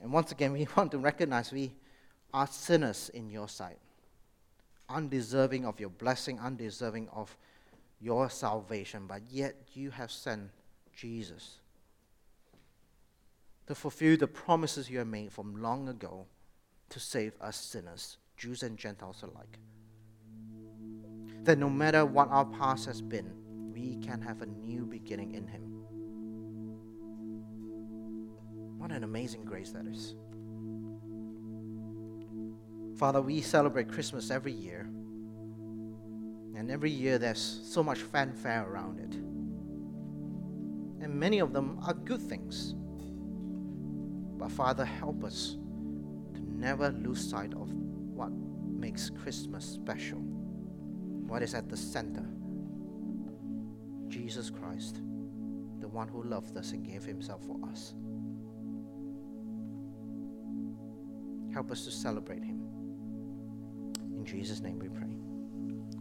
And once again, we want to recognize we are sinners in your sight, undeserving of your blessing, undeserving of your salvation, but yet you have sent Jesus to fulfill the promises you have made from long ago to save us sinners, Jews and Gentiles alike. That no matter what our past has been, we can have a new beginning in Him. What an amazing grace that is. Father, we celebrate Christmas every year. And every year there's so much fanfare around it. And many of them are good things. But Father, help us to never lose sight of what makes Christmas special, what is at the center Jesus Christ, the one who loved us and gave himself for us. Help us to celebrate him. In Jesus' name we pray.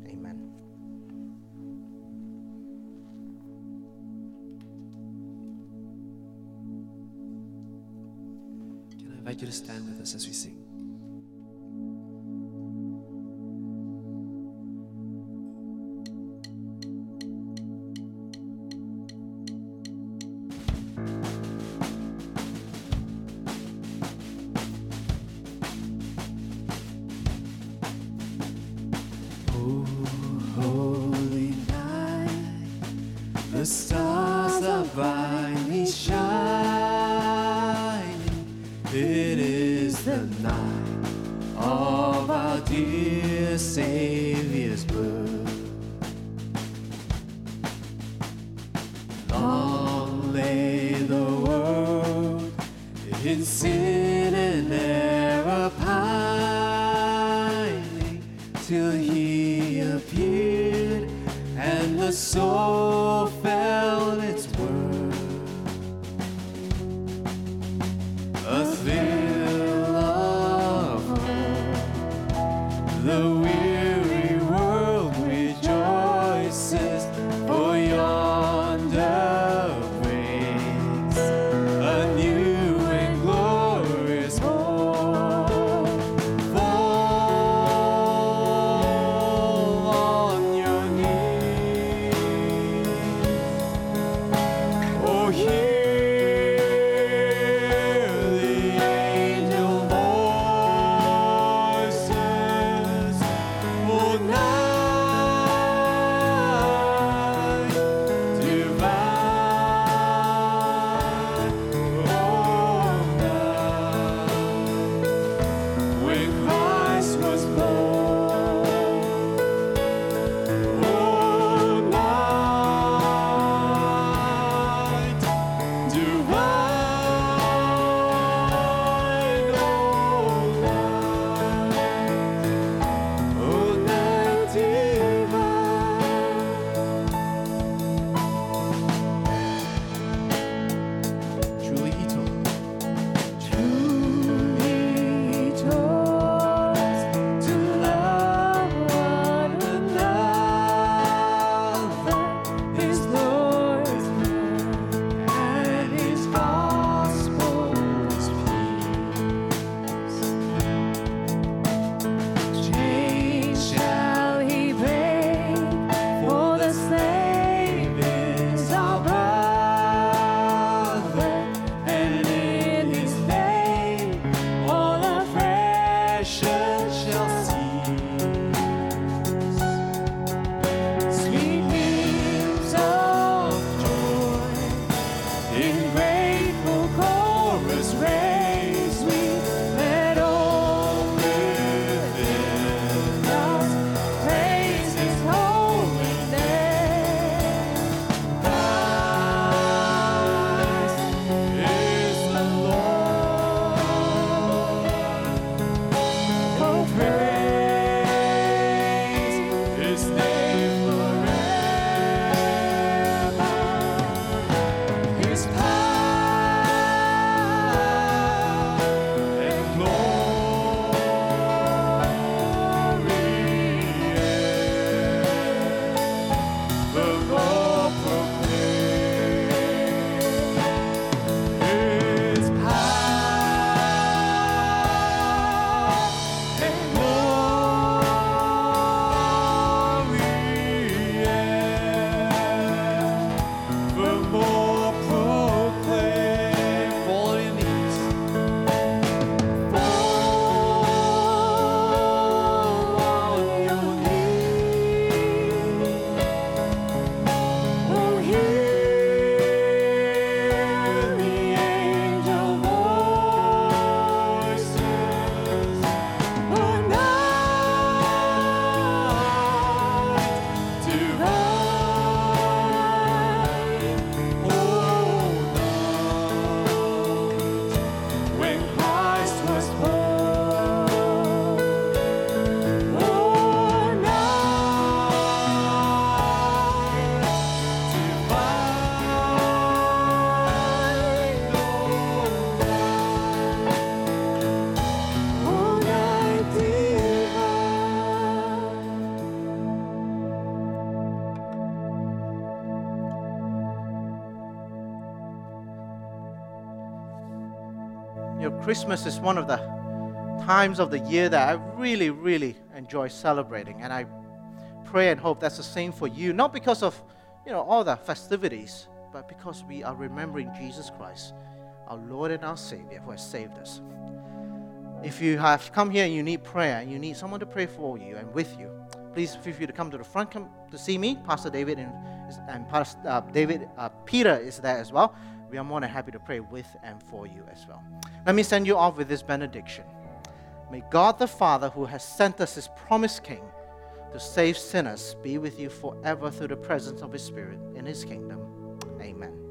Amen. Can I invite you to stand with us as we sing? Christmas is one of the times of the year that I really, really enjoy celebrating. And I pray and hope that's the same for you, not because of you know all the festivities, but because we are remembering Jesus Christ, our Lord and our Savior, who has saved us. If you have come here and you need prayer and you need someone to pray for you and with you, please feel free to come to the front come to see me. Pastor David and, and Pastor uh, David uh, Peter is there as well. We are more than happy to pray with and for you as well. Let me send you off with this benediction. May God the Father, who has sent us his promised King to save sinners, be with you forever through the presence of his Spirit in his kingdom. Amen.